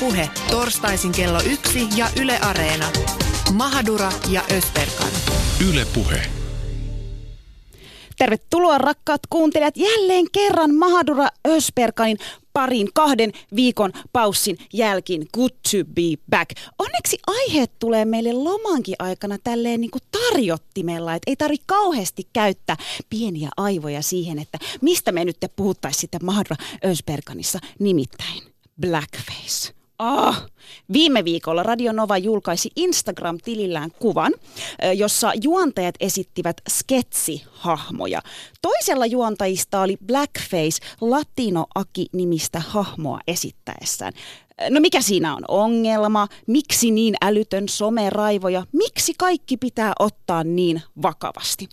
Puhe, torstaisin kello yksi ja Yle Areena. Mahadura ja Österkan. Yle Puhe. Tervetuloa rakkaat kuuntelijat jälleen kerran Mahadura Ösperkanin parin kahden viikon paussin jälkin. Good to be back. Onneksi aiheet tulee meille lomankin aikana tälleen niin kuin tarjottimella, että ei tarvi kauheasti käyttää pieniä aivoja siihen, että mistä me nyt puhuttaisiin sitten Mahadura Ösperkanissa nimittäin blackface. Ah, viime viikolla Radio Nova julkaisi Instagram-tilillään kuvan, jossa juontajat esittivät sketsihahmoja. Toisella juontajista oli Blackface Latino Aki-nimistä hahmoa esittäessään. No mikä siinä on ongelma? Miksi niin älytön someraivoja? Miksi kaikki pitää ottaa niin vakavasti?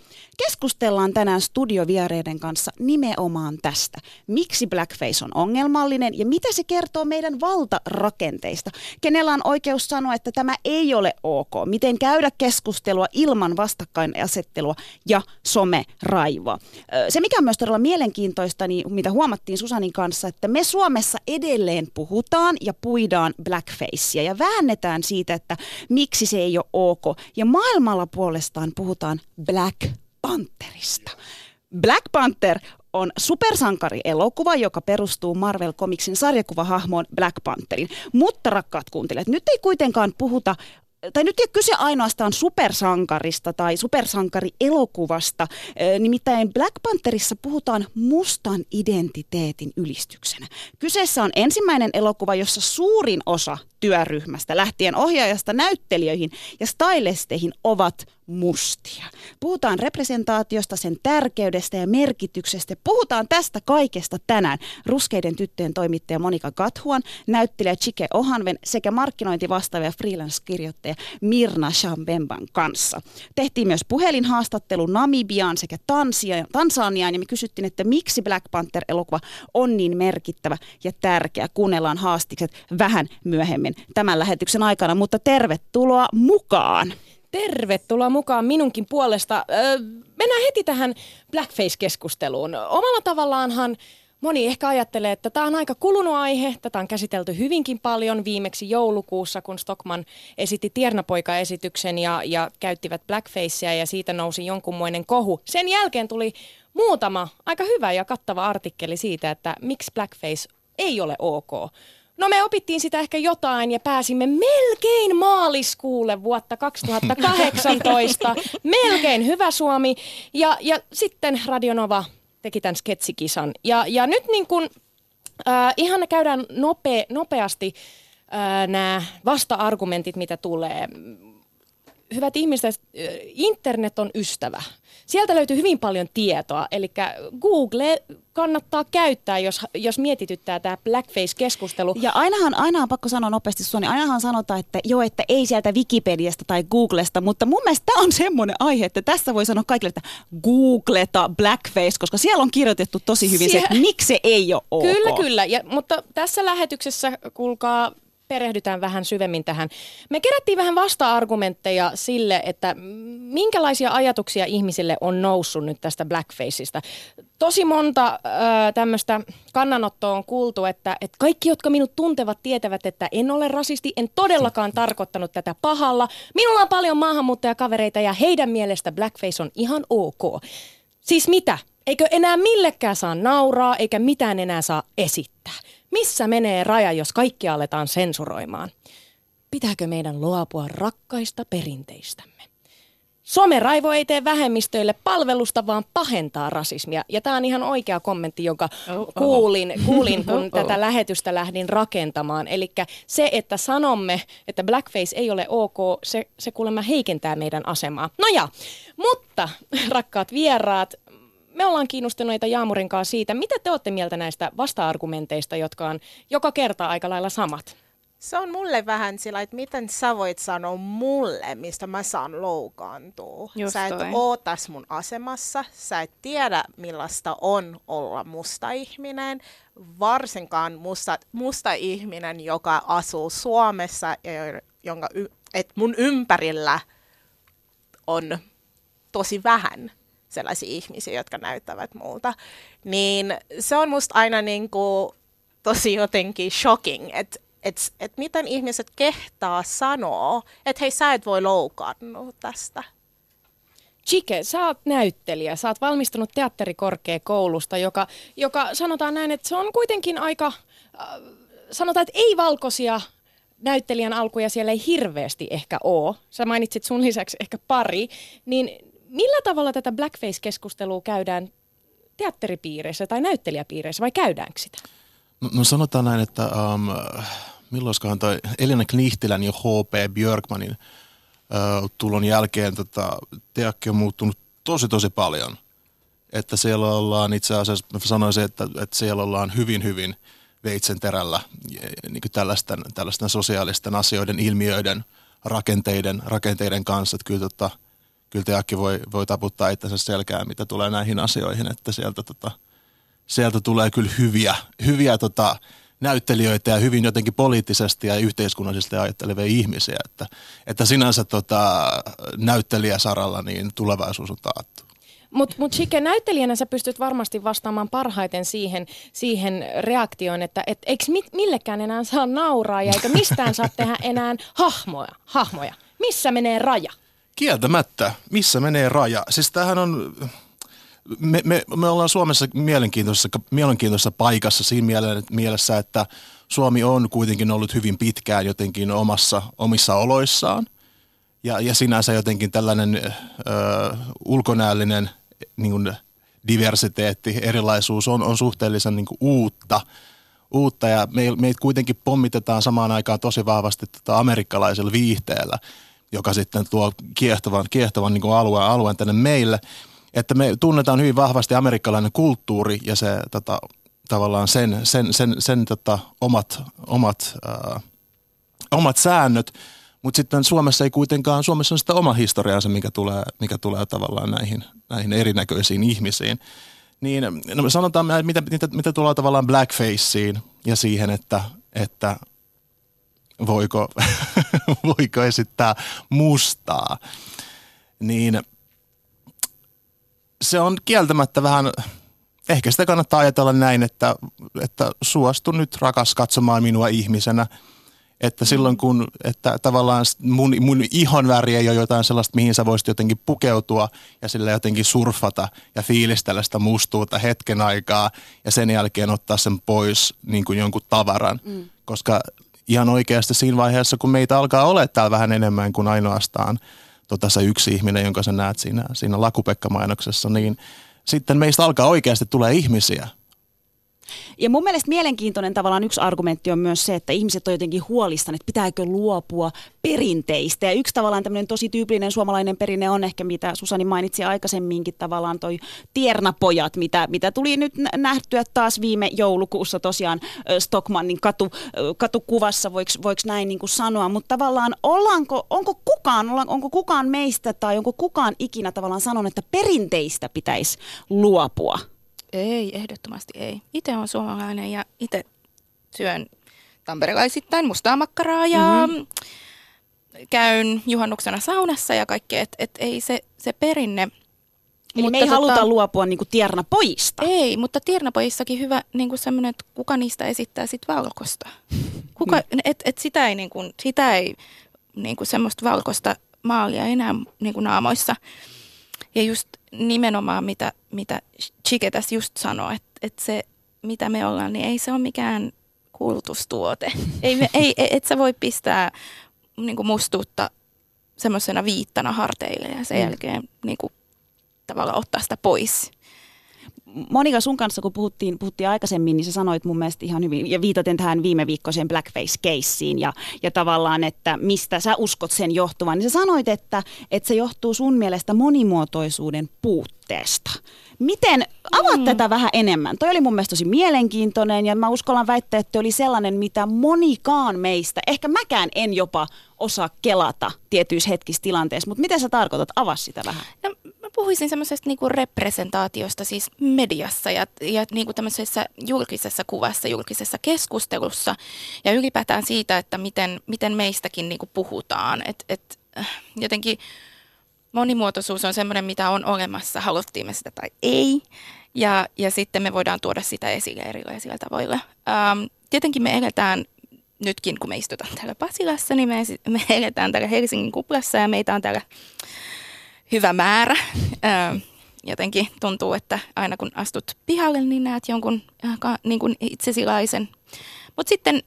Keskustellaan tänään studioviereiden kanssa nimenomaan tästä. Miksi blackface on ongelmallinen ja mitä se kertoo meidän valtarakenteista? Kenellä on oikeus sanoa, että tämä ei ole ok? Miten käydä keskustelua ilman vastakkainasettelua ja someraivoa? Se mikä on myös todella mielenkiintoista, niin mitä huomattiin Susanin kanssa, että me Suomessa edelleen puhutaan ja puidaan blackfacea ja väännetään siitä, että miksi se ei ole ok. Ja maailmalla puolestaan puhutaan Black Pantherista. Black Panther on supersankari-elokuva, joka perustuu Marvel Comicsin sarjakuvahahmoon Black Pantherin. Mutta rakkaat kuuntelijat, nyt ei kuitenkaan puhuta tai nyt ei ole kyse ainoastaan supersankarista tai supersankarielokuvasta. Nimittäin Black Pantherissa puhutaan mustan identiteetin ylistyksenä. Kyseessä on ensimmäinen elokuva, jossa suurin osa työryhmästä, lähtien ohjaajasta näyttelijöihin ja stylisteihin ovat mustia. Puhutaan representaatiosta, sen tärkeydestä ja merkityksestä. Puhutaan tästä kaikesta tänään Ruskeiden tyttöjen toimittaja Monika Kathuan, näyttelijä Chike Ohanven sekä markkinointivastaava ja freelance-kirjoittaja Mirna Shambemban kanssa. Tehtiin myös puhelinhaastattelu Namibiaan sekä Tansaniaan ja me kysyttiin, että miksi Black Panther-elokuva on niin merkittävä ja tärkeä. Kuunnellaan haastikset vähän myöhemmin tämän lähetyksen aikana, mutta tervetuloa mukaan! Tervetuloa mukaan minunkin puolesta. Öö, mennään heti tähän blackface-keskusteluun. Omalla tavallaanhan moni ehkä ajattelee, että tämä on aika kulunut aihe. Tätä on käsitelty hyvinkin paljon viimeksi joulukuussa, kun Stockman esitti Tiernapoika-esityksen ja, ja käyttivät blackfacea ja siitä nousi jonkunmoinen kohu. Sen jälkeen tuli muutama aika hyvä ja kattava artikkeli siitä, että miksi blackface ei ole ok. No me opittiin sitä ehkä jotain ja pääsimme melkein maaliskuulle vuotta 2018. melkein hyvä Suomi. Ja, ja sitten Radionova teki tämän sketsikisan. Ja, ja nyt niin kuin, äh, ihan käydään nope, nopeasti äh, nämä vasta-argumentit, mitä tulee hyvät ihmiset, internet on ystävä. Sieltä löytyy hyvin paljon tietoa, eli Google kannattaa käyttää, jos, jos mietityttää tämä blackface-keskustelu. Ja ainahan, aina on pakko sanoa nopeasti Suoni, ainahan sanotaan, että joo, että ei sieltä Wikipediasta tai Googlesta, mutta mun mielestä tämä on semmoinen aihe, että tässä voi sanoa kaikille, että googleta blackface, koska siellä on kirjoitettu tosi hyvin Sie- se, että miksi se ei ole ok. Kyllä, kyllä, ja, mutta tässä lähetyksessä, kuulkaa, perehdytään vähän syvemmin tähän. Me kerättiin vähän vasta-argumentteja sille, että minkälaisia ajatuksia ihmisille on noussut nyt tästä blackfaceista. Tosi monta äh, tämmöistä kannanottoa on kuultu, että, että kaikki, jotka minut tuntevat, tietävät, että en ole rasisti, en todellakaan tarkoittanut tätä pahalla. Minulla on paljon maahanmuuttajakavereita ja heidän mielestä blackface on ihan ok. Siis mitä? Eikö enää millekään saa nauraa, eikä mitään enää saa esittää? Missä menee raja, jos kaikki aletaan sensuroimaan? Pitääkö meidän luopua rakkaista perinteistämme? Someraivo ei tee vähemmistöille palvelusta, vaan pahentaa rasismia. Ja tämä on ihan oikea kommentti, jonka kuulin, kuulin kun tätä lähetystä lähdin rakentamaan. Eli se, että sanomme, että blackface ei ole ok, se, se kuulemma heikentää meidän asemaa. No ja, mutta rakkaat vieraat, me ollaan kiinnostuneita Jaamurin kanssa siitä, mitä te olette mieltä näistä vasta-argumenteista, jotka on joka kerta aika lailla samat? Se on mulle vähän sillä, että miten sä voit sanoa mulle, mistä mä saan loukaantua. Just sä et toi. oo tässä mun asemassa, sä et tiedä millaista on olla musta ihminen, varsinkaan musta, musta ihminen, joka asuu Suomessa ja jonka, et mun ympärillä on tosi vähän sellaisia ihmisiä, jotka näyttävät multa. Niin se on musta aina niin kuin tosi jotenkin shocking, että että et miten ihmiset kehtaa sanoa, että hei sä et voi loukannua tästä. Chike, sä oot näyttelijä, sä oot valmistunut teatterikorkeakoulusta, joka, joka sanotaan näin, että se on kuitenkin aika, äh, sanotaan, että ei valkoisia näyttelijän alkuja siellä ei hirveästi ehkä ole. Sä mainitsit sun lisäksi ehkä pari. Niin millä tavalla tätä blackface-keskustelua käydään teatteripiireissä tai näyttelijäpiireissä vai käydäänkö sitä? No, no sanotaan näin, että um, milloinkohan toi Elina Knihtilän ja H.P. Björkmanin uh, tulon jälkeen tota, teakki on muuttunut tosi tosi paljon. Että siellä ollaan itse asiassa, mä sanoisin, että, että siellä ollaan hyvin hyvin veitsen terällä niin kuin tällaisten, tällaisten sosiaalisten asioiden, ilmiöiden, rakenteiden, rakenteiden kanssa. Että kyllä, tota, kyllä teakki voi, voi taputtaa itsensä selkään, mitä tulee näihin asioihin, että sieltä, tota, sieltä tulee kyllä hyviä, hyviä tota, näyttelijöitä ja hyvin jotenkin poliittisesti ja yhteiskunnallisesti ajattelevia ihmisiä, että, että sinänsä tota, näyttelijäsaralla niin tulevaisuus on taattu. Mutta mut Chike, näyttelijänä sä pystyt varmasti vastaamaan parhaiten siihen, siihen reaktioon, että et, eikö mit, millekään enää saa nauraa ja eikä mistään saa tehdä enää hahmoja. hahmoja. Missä menee raja? Kieltämättä. Missä menee raja? Siis tämähän on me, me, me ollaan Suomessa mielenkiintoisessa, mielenkiintoisessa paikassa siinä mielessä, että Suomi on kuitenkin ollut hyvin pitkään jotenkin omassa, omissa oloissaan. Ja, ja sinänsä jotenkin tällainen ö, ulkonäöllinen niin kuin diversiteetti, erilaisuus on, on suhteellisen niin kuin uutta. uutta ja me, meitä kuitenkin pommitetaan samaan aikaan tosi vahvasti tota amerikkalaisella viihteellä, joka sitten tuo kiehtovan, kiehtovan niin kuin alueen, alueen tänne meille – että me tunnetaan hyvin vahvasti amerikkalainen kulttuuri ja se tota, tavallaan sen, sen, sen, sen tota, omat, omat, äh, omat säännöt, mutta sitten Suomessa ei kuitenkaan, Suomessa on sitä oma historiansa, mikä tulee, mikä tulee tavallaan näihin, näihin erinäköisiin ihmisiin. Niin no sanotaan, mitä, mitä, mitä tulee tavallaan blackfaceen ja siihen, että, että voiko, voiko esittää mustaa, niin – se on kieltämättä vähän, ehkä sitä kannattaa ajatella näin, että, että suostu nyt rakas katsomaan minua ihmisenä. Että silloin kun, että tavallaan mun, mun ihon väri ei ole jotain sellaista, mihin sä voisit jotenkin pukeutua ja sillä jotenkin surfata ja fiilistellä sitä mustuutta hetken aikaa ja sen jälkeen ottaa sen pois niin kuin jonkun tavaran. Mm. Koska ihan oikeasti siinä vaiheessa, kun meitä alkaa olla täällä vähän enemmän kuin ainoastaan – tota, se yksi ihminen, jonka sä näet siinä, siinä Lakupekka-mainoksessa, niin sitten meistä alkaa oikeasti tulee ihmisiä, ja mun mielestä mielenkiintoinen tavallaan yksi argumentti on myös se, että ihmiset on jotenkin huolissaan, että pitääkö luopua perinteistä. Ja yksi tavallaan tämmöinen tosi tyypillinen suomalainen perinne on ehkä, mitä Susani mainitsi aikaisemminkin, tavallaan toi tiernapojat, mitä, mitä tuli nyt nähtyä taas viime joulukuussa tosiaan Stockmannin katu, katukuvassa, voiko, näin niin kuin sanoa. Mutta tavallaan ollaanko, onko kukaan, onko kukaan meistä tai onko kukaan ikinä tavallaan sanonut, että perinteistä pitäisi luopua? Ei, ehdottomasti ei. Itse on suomalainen ja itse syön tamperelaisittain mustaa makkaraa ja mm-hmm. käyn juhannuksena saunassa ja kaikkea. Että et ei se, se perinne... Eli mutta me ei tota, haluta luopua niinku tiernapojista. Ei, mutta tiernapojissakin hyvä niinku semmoinen, että kuka niistä esittää sit valkosta. Kuka, mm. et, et sitä ei, niinku, sitä ei niinku semmoista valkoista maalia enää niinku naamoissa. Ja just nimenomaan mitä, mitä Chike tässä just sanoi, että, että se mitä me ollaan, niin ei se ole mikään kulutustuote. ei, me, ei, et sä voi pistää niin kuin mustuutta semmoisena viittana harteille ja sen mm. jälkeen niin kuin, tavallaan ottaa sitä pois. Monika, sun kanssa kun puhuttiin, puhuttiin aikaisemmin, niin sä sanoit mun mielestä ihan hyvin, ja viitaten tähän viime viikkoiseen blackface-keissiin ja, ja tavallaan, että mistä sä uskot sen johtuvan, niin sä sanoit, että, että se johtuu sun mielestä monimuotoisuuden puutteesta. Miten, avaat mm. tätä vähän enemmän. Toi oli mun mielestä tosi mielenkiintoinen ja mä uskallan väittää, että oli sellainen, mitä monikaan meistä, ehkä mäkään en jopa osaa kelata tietyissä hetkissä tilanteissa, mutta miten sä tarkoitat? Avaa sitä vähän. No, puhuisin semmoisesta niinku representaatiosta siis mediassa ja, ja niinku tämmöisessä julkisessa kuvassa, julkisessa keskustelussa ja ylipäätään siitä, että miten, miten meistäkin niinku puhutaan. Et, et, äh, jotenkin monimuotoisuus on semmoinen, mitä on olemassa, haluttiin me sitä tai ei. Ja, ja sitten me voidaan tuoda sitä esille erilaisilla tavoilla. Ähm, tietenkin me eletään nytkin kun me istutaan täällä Pasilassa, niin me, me eletään täällä Helsingin kuplassa ja meitä on täällä hyvä määrä. Jotenkin tuntuu, että aina kun astut pihalle, niin näet jonkun niin kuin itsesilaisen. Mutta sitten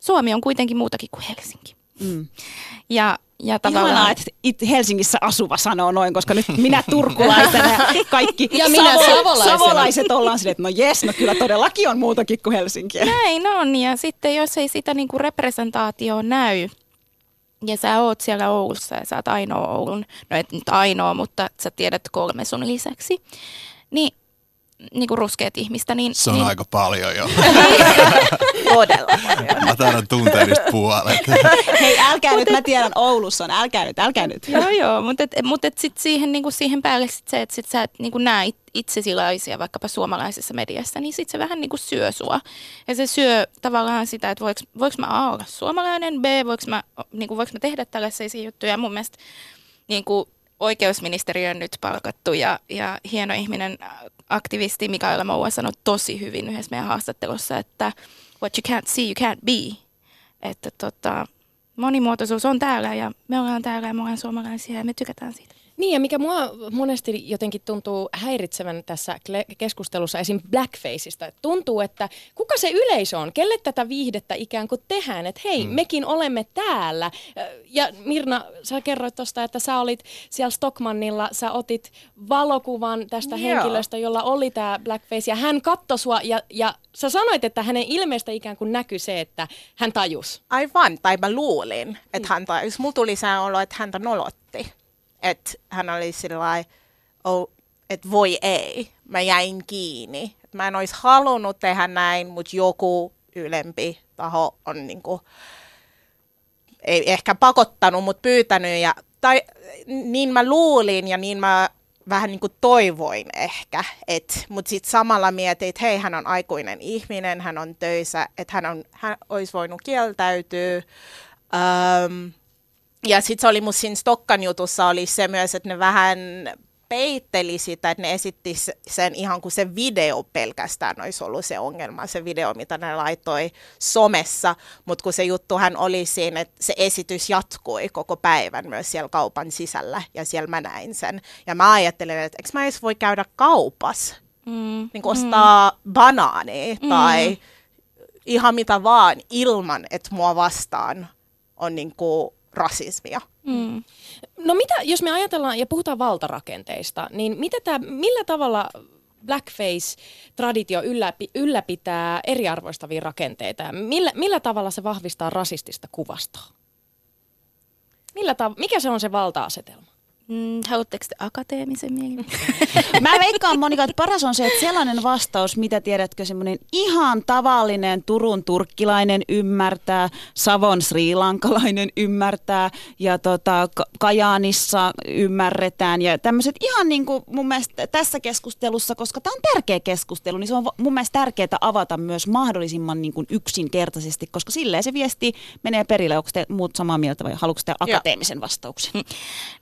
Suomi on kuitenkin muutakin kuin Helsinki. Mm. Ja, ja tavallaan... Ihanaa, että Helsingissä asuva sanoo noin, koska nyt minä turkulaisena ja kaikki ja minä savo- savolaiset ollaan silleen, että no jes, no kyllä todellakin on muutakin kuin Helsinkiä. Näin on, ja sitten jos ei sitä niin kuin representaatio näy, ja sä oot siellä Oulussa ja sä oot ainoa Oulun, no et nyt ainoa, mutta sä tiedät kolme sun lisäksi, niin niin kuin ruskeat ihmistä. Niin, se on niin... aika paljon jo. Todella. mä taidan tunteellista puolet. Hei, älkää nyt, mä tiedän Oulussa on, älkää nyt, älkää nyt. joo, joo, mutta et, mut et sit siihen, niin kuin siihen päälle sit se, että sit sä et niin kuin näe itsesilaisia vaikkapa suomalaisessa mediassa, niin sit se vähän niin kuin syö sua. Ja se syö tavallaan sitä, että voiko, voiko mä A olla suomalainen, B, voiko mä, niin kuin, voiko mä tehdä tällaisia juttuja. Ja mun mielestä niin kuin oikeusministeriön nyt palkattu ja, ja hieno ihminen aktivisti Mikaela Moua sanoi tosi hyvin yhdessä meidän haastattelussa, että what you can't see, you can't be. Että tota, monimuotoisuus on täällä ja me ollaan täällä ja me ollaan suomalaisia ja me tykätään siitä. Niin ja mikä mua monesti jotenkin tuntuu häiritsevän tässä keskustelussa esim. blackfaceista. Tuntuu, että kuka se yleisö on, kelle tätä viihdettä ikään kuin tehdään, että hei, mm. mekin olemme täällä. Ja Mirna, sä kerroit tuosta, että sä olit siellä Stockmannilla, sä otit valokuvan tästä Joo. henkilöstä, jolla oli tämä blackface ja hän katsoi sua ja, ja sä sanoit, että hänen ilmeestä ikään kuin näkyi se, että hän tajus. Aivan, tai mä luulin, että hän tajus. Mulla tuli se olo, että häntä nolotti että hän oli sillä oh, että voi ei, mä jäin kiinni. Et mä en olisi halunnut tehdä näin, mutta joku ylempi taho on niinku, ei ehkä pakottanut, mutta pyytänyt. Ja, tai niin mä luulin ja niin mä vähän niin kuin toivoin ehkä, mutta sitten samalla mietin, että hei, hän on aikuinen ihminen, hän on töissä, että hän, on, hän olisi voinut kieltäytyä. Um, ja sitten se oli musta siinä Stokkan jutussa oli se myös, että ne vähän peitteli sitä, että ne esitti sen ihan kuin se video pelkästään olisi ollut se ongelma, se video, mitä ne laitoi somessa, mutta kun se juttuhan oli siinä, että se esitys jatkui koko päivän myös siellä kaupan sisällä, ja siellä mä näin sen. Ja mä ajattelin, että eikö mä edes voi käydä kaupas, mm. niin kuin ostaa mm. banaania tai mm. ihan mitä vaan, ilman, että mua vastaan on niin kuin rasismia. Mm. No mitä, jos me ajatellaan ja puhutaan valtarakenteista, niin mitä tää, millä tavalla blackface-traditio ylläpi, ylläpitää eriarvoistavia rakenteita? Millä, millä tavalla se vahvistaa rasistista kuvastoa? Millä tav- mikä se on se valta-asetelma? Mm, haluatteko te akateemisen Mä veikkaan Monika, että paras on se, että sellainen vastaus, mitä tiedätkö, semmoinen ihan tavallinen Turun turkkilainen ymmärtää, Savon srilankalainen ymmärtää ja tota, Kajaanissa ymmärretään ja tämmöiset ihan niin kuin mun mielestä tässä keskustelussa, koska tämä on tärkeä keskustelu, niin se on mun mielestä tärkeää avata myös mahdollisimman niin kuin yksinkertaisesti, koska silleen se viesti menee perille. Onko te muut samaa mieltä vai haluatko te akateemisen vastauksen?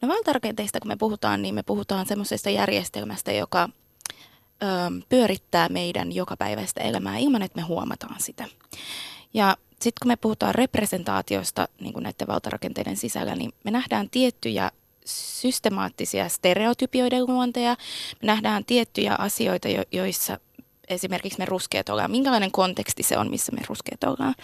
No valtarakenteessa rakenteista kun me puhutaan, niin me puhutaan semmoisesta järjestelmästä, joka ö, pyörittää meidän jokapäiväistä elämää ilman, että me huomataan sitä. Ja sitten kun me puhutaan representaatiosta niin näiden valtarakenteiden sisällä, niin me nähdään tiettyjä systemaattisia stereotypioiden luonteja. Me nähdään tiettyjä asioita, jo- joissa esimerkiksi me ruskeat ollaan, minkälainen konteksti se on, missä me ruskeat ollaan.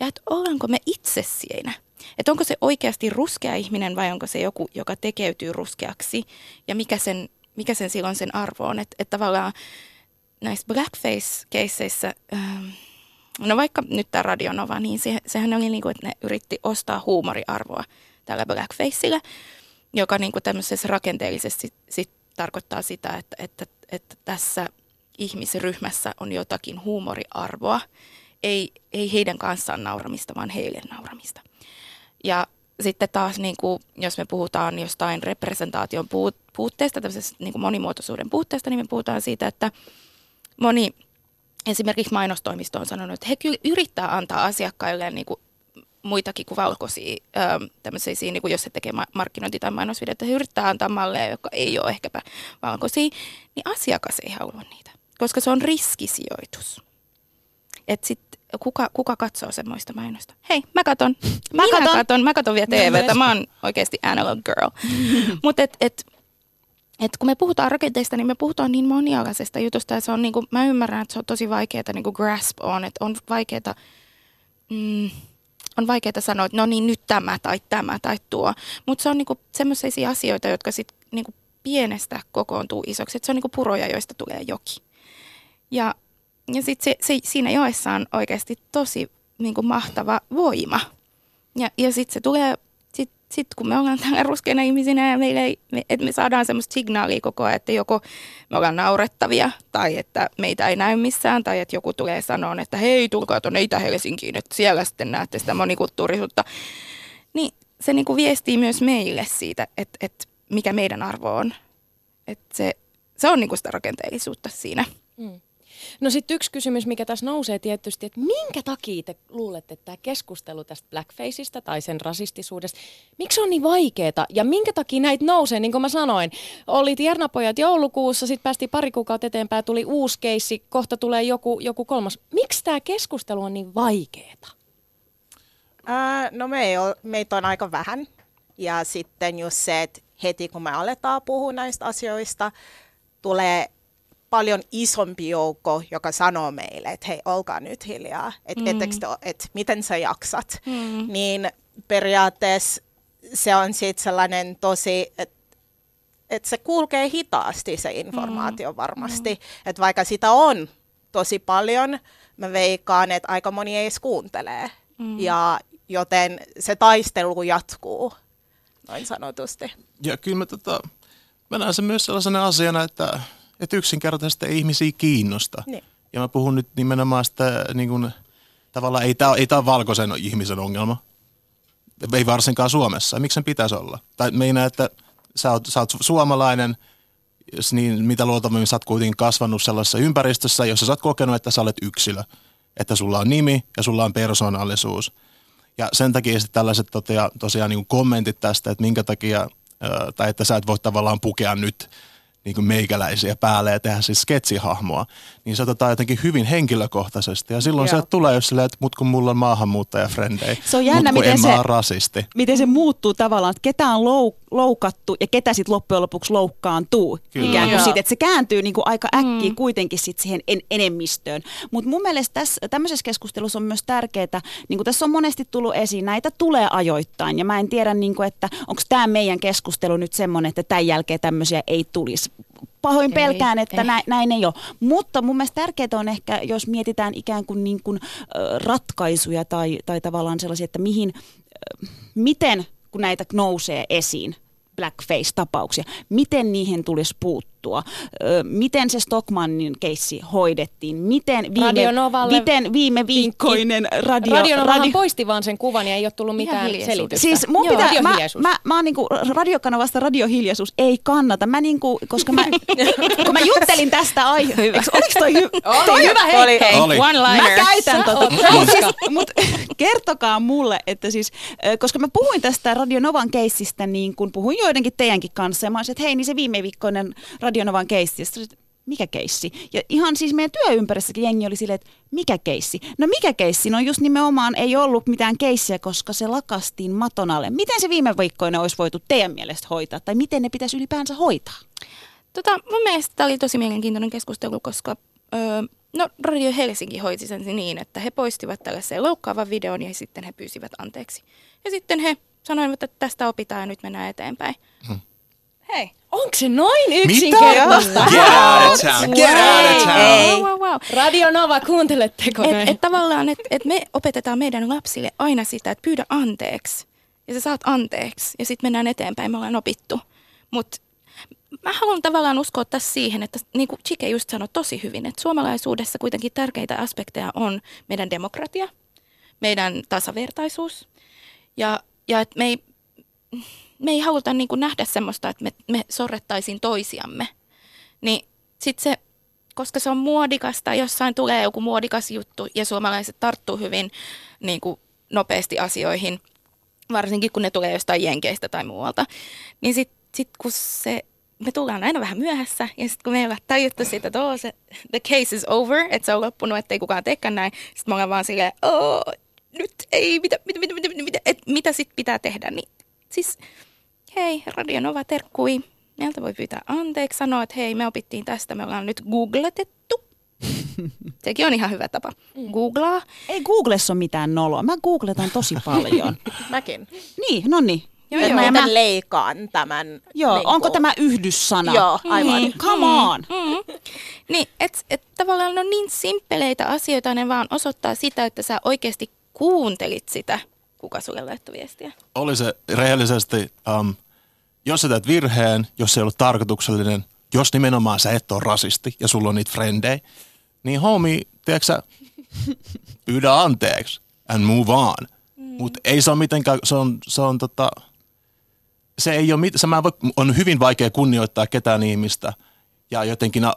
Ja että ollaanko me itse siinä että onko se oikeasti ruskea ihminen vai onko se joku, joka tekeytyy ruskeaksi ja mikä sen, mikä sen silloin sen arvo on. Että et tavallaan näissä blackface-keisseissä, ähm, no vaikka nyt tämä Radionova, niin se, sehän oli niin kuin, että ne yritti ostaa huumoriarvoa tällä blackfaceillä, joka niin kuin tämmöisessä rakenteellisesti sit tarkoittaa sitä, että, että, että tässä ihmisryhmässä on jotakin huumoriarvoa, ei, ei heidän kanssaan nauramista, vaan heille nauramista. Ja sitten taas, niin kuin, jos me puhutaan jostain representaation puutteesta, tämmöisestä niin kuin monimuotoisuuden puutteesta, niin me puhutaan siitä, että moni esimerkiksi mainostoimisto on sanonut, että he kyllä yrittää antaa asiakkaille niin kuin muitakin kuin valkoisia, tämmöisiä, niin kuin jos se tekee markkinointi- tai mainosvideoita, he yrittää antaa malleja, jotka ei ole ehkäpä valkoisia, niin asiakas ei halua niitä, koska se on riskisijoitus. Että sit kuka, kuka katsoo semmoista mainosta? Hei, mä katon. Mä Minä katon. katon. Mä katon vielä TVtä. Mä oon oikeasti analog girl. Mutta et, et, et kun me puhutaan rakenteista, niin me puhutaan niin monialaisesta jutusta. Ja se on niinku, mä ymmärrän, että se on tosi vaikeaa niinku grasp on. Että on vaikeaa... Mm, on vaikeaa sanoa, että no niin nyt tämä tai tämä tai tuo. Mutta se on niinku semmoisia asioita, jotka sitten niinku pienestä kokoontuu isoksi. Että se on niinku puroja, joista tulee joki. Ja, ja sitten se, se, siinä joessa on oikeasti tosi niinku mahtava voima. Ja, ja sitten se tulee, sitten sit kun me ollaan täällä ruskeina ihmisinä ja meille ei, me, että me saadaan semmoista signaalia koko ajan, että joko me ollaan naurettavia tai että meitä ei näy missään tai että joku tulee sanoa, että hei tulkaa tuonne Itä-Helsinkiin, että siellä sitten näette sitä monikulttuurisuutta. Niin se niinku viestii myös meille siitä, että, että mikä meidän arvo on. Että se, se on niinku sitä rakenteellisuutta siinä. Mm. No sitten yksi kysymys, mikä tässä nousee tietysti, että minkä takia te luulette, että tämä keskustelu tästä blackfaceista tai sen rasistisuudesta, miksi on niin vaikeaa ja minkä takia näitä nousee, niin kuin mä sanoin, oli Tiernapojat joulukuussa, sitten päästiin pari kuukautta eteenpäin, tuli uusi keissi, kohta tulee joku, joku kolmas. Miksi tämä keskustelu on niin vaikeaa? Äh, no me ei ole, meitä on aika vähän ja sitten just se, että heti kun me aletaan puhua näistä asioista, tulee paljon isompi joukko, joka sanoo meille, että hei, olkaa nyt hiljaa, että mm. et, miten sä jaksat. Mm. Niin periaatteessa se on sitten sellainen tosi, että et se kulkee hitaasti se informaatio mm. varmasti. Mm. Että vaikka sitä on tosi paljon, mä veikkaan, että aika moni ei edes kuuntele. Mm. Ja joten se taistelu jatkuu, noin sanotusti. Ja kyllä mä, tota, mä näen sen myös sellaisena asiana, että että yksinkertaisesti ei ihmisiä kiinnosta. Niin. Ja mä puhun nyt nimenomaan sitä, niin kuin, tavallaan ei tämä ei ole valkoisen ihmisen ongelma. Ei varsinkaan Suomessa. Miksi sen pitäisi olla? Tai meinaa, että sä oot, sä oot suomalainen, niin mitä luultavasti sä oot kuitenkin kasvanut sellaisessa ympäristössä, jossa sä oot kokenut, että sä olet yksilö. Että sulla on nimi ja sulla on persoonallisuus. Ja sen takia sitten tällaiset totia, tosiaan niin kommentit tästä, että minkä takia, tai että sä et voi tavallaan pukea nyt niin kuin meikäläisiä päälle ja tehdä siis sketsihahmoa, niin se otetaan jotenkin hyvin henkilökohtaisesti. Ja silloin Joo. se tulee, jos silleen, että mut kun mulla on maahanmuuttajafrendejä, se on jännä, mut miten se, rasisti. Miten se muuttuu tavallaan, että ketä on lou, loukattu ja ketä sitten loppujen lopuksi loukkaantuu. Kyllä. Ikään kuin siitä, että se kääntyy niin kuin aika äkkiä mm. kuitenkin sit siihen en, enemmistöön. Mutta mun mielestä tässä, tämmöisessä keskustelussa on myös tärkeää, niin kuin tässä on monesti tullut esiin, näitä tulee ajoittain. Ja mä en tiedä, niin kuin, että onko tämä meidän keskustelu nyt semmoinen, että tämän jälkeen tämmöisiä ei tulisi pahoin ei, pelkään, että ei. Näin, näin ei ole. Mutta mun mielestä tärkeää on ehkä, jos mietitään ikään kuin, niin kuin ratkaisuja tai, tai tavallaan sellaisia, että mihin, miten kun näitä nousee esiin, blackface-tapauksia, miten niihin tulisi puuttua, miten se Stockmannin keissi hoidettiin, miten viime, miten viime viikkoinen radio... Radionovahan radio... poisti vaan sen kuvan ja ei ole tullut mitään selitystä. Siis mun Joo, pitää, mä, mä, mä oon niinku radiokanavasta radiohiljaisuus ei kannata, mä niinku, koska mä, kun mä juttelin tästä aiheesta, oliko toi, hy, toi hyvä hei, hei Oli. one-liner. Mä käytän tota, mut, siis, mut kertokaa mulle, että siis, koska mä puhuin tästä Radionovan keissistä niin kun puhuin joidenkin teidänkin kanssa. Ja mä olisin, että hei, niin se viime viikkoinen Radionovan keissi. Ja sitten, mikä keissi? Ja ihan siis meidän työympäristössäkin jengi oli silleen, että mikä keissi? No mikä keissi? No just nimenomaan ei ollut mitään keissiä, koska se lakastiin maton alle. Miten se viime viikkoina olisi voitu teidän mielestä hoitaa? Tai miten ne pitäisi ylipäänsä hoitaa? Tota, mun mielestä tämä oli tosi mielenkiintoinen keskustelu, koska öö, no, Radio Helsinki hoiti sen niin, että he poistivat tällaisen loukkaavan videon ja sitten he pyysivät anteeksi. Ja sitten he sanoivat, että tästä opitaan ja nyt mennään eteenpäin. Hmm. Hei. Onko se noin yksinkertaista? Get out of town, get out of town. Wow, wow, wow. Radio Nova, kuunteletteko et, et tavallaan, että et me opetetaan meidän lapsille aina sitä, että pyydä anteeksi. Ja sä saat anteeksi ja sitten mennään eteenpäin, me ollaan opittu. Mutta mä haluan tavallaan uskoa tässä siihen, että niin kuin Chike just sanoi tosi hyvin, että suomalaisuudessa kuitenkin tärkeitä aspekteja on meidän demokratia, meidän tasavertaisuus ja, ja että me ei, me ei haluta niin kuin nähdä semmoista, että me, me sorrettaisiin toisiamme. Niin sitten se, koska se on muodikasta, jossain tulee joku muodikas juttu ja suomalaiset tarttuu hyvin niin kuin nopeasti asioihin, varsinkin kun ne tulee jostain jenkeistä tai muualta, niin sitten sit kun se me tullaan aina vähän myöhässä ja sitten kun me ei ole tajuttu siitä, että oh, se, the case is over, että se on loppunut, että ei kukaan teekään näin, sitten me ollaan vaan silleen, oh, nyt ei, mitä, mitä, mitä, mitä, mitä, et, mitä sitten pitää tehdä, niin siis hei, Radionova terkkui, meiltä voi pyytää anteeksi, sanoa, että hei, me opittiin tästä, me ollaan nyt googletettu. Sekin on ihan hyvä tapa. Mm. Googlaa. Ei Googlessa ole mitään noloa. Mä googletan tosi paljon. Mäkin. Niin, no niin. Joo, joo. Mä, mä leikaan tämän. Joo, niin onko tämä yhdyssana? Joo, aivan. Niin, come on. Mm, mm. Niin, että et tavallaan ne on niin simppeleitä asioita, ne vaan osoittaa sitä, että sä oikeasti kuuntelit sitä, kuka sulle laittoi viestiä. Oli se rehellisesti, um, jos sä teet virheen, jos se ei ollut tarkoituksellinen, jos nimenomaan sä et ole rasisti ja sulla on niitä frendejä, niin homie, tiedätkö sä, pyydä anteeksi and move on. Mm. Mutta ei se ole mitenkään, se on, se on tota, se ei ole, se mä voi, on hyvin vaikea kunnioittaa ketään ihmistä ja jotenkin ö,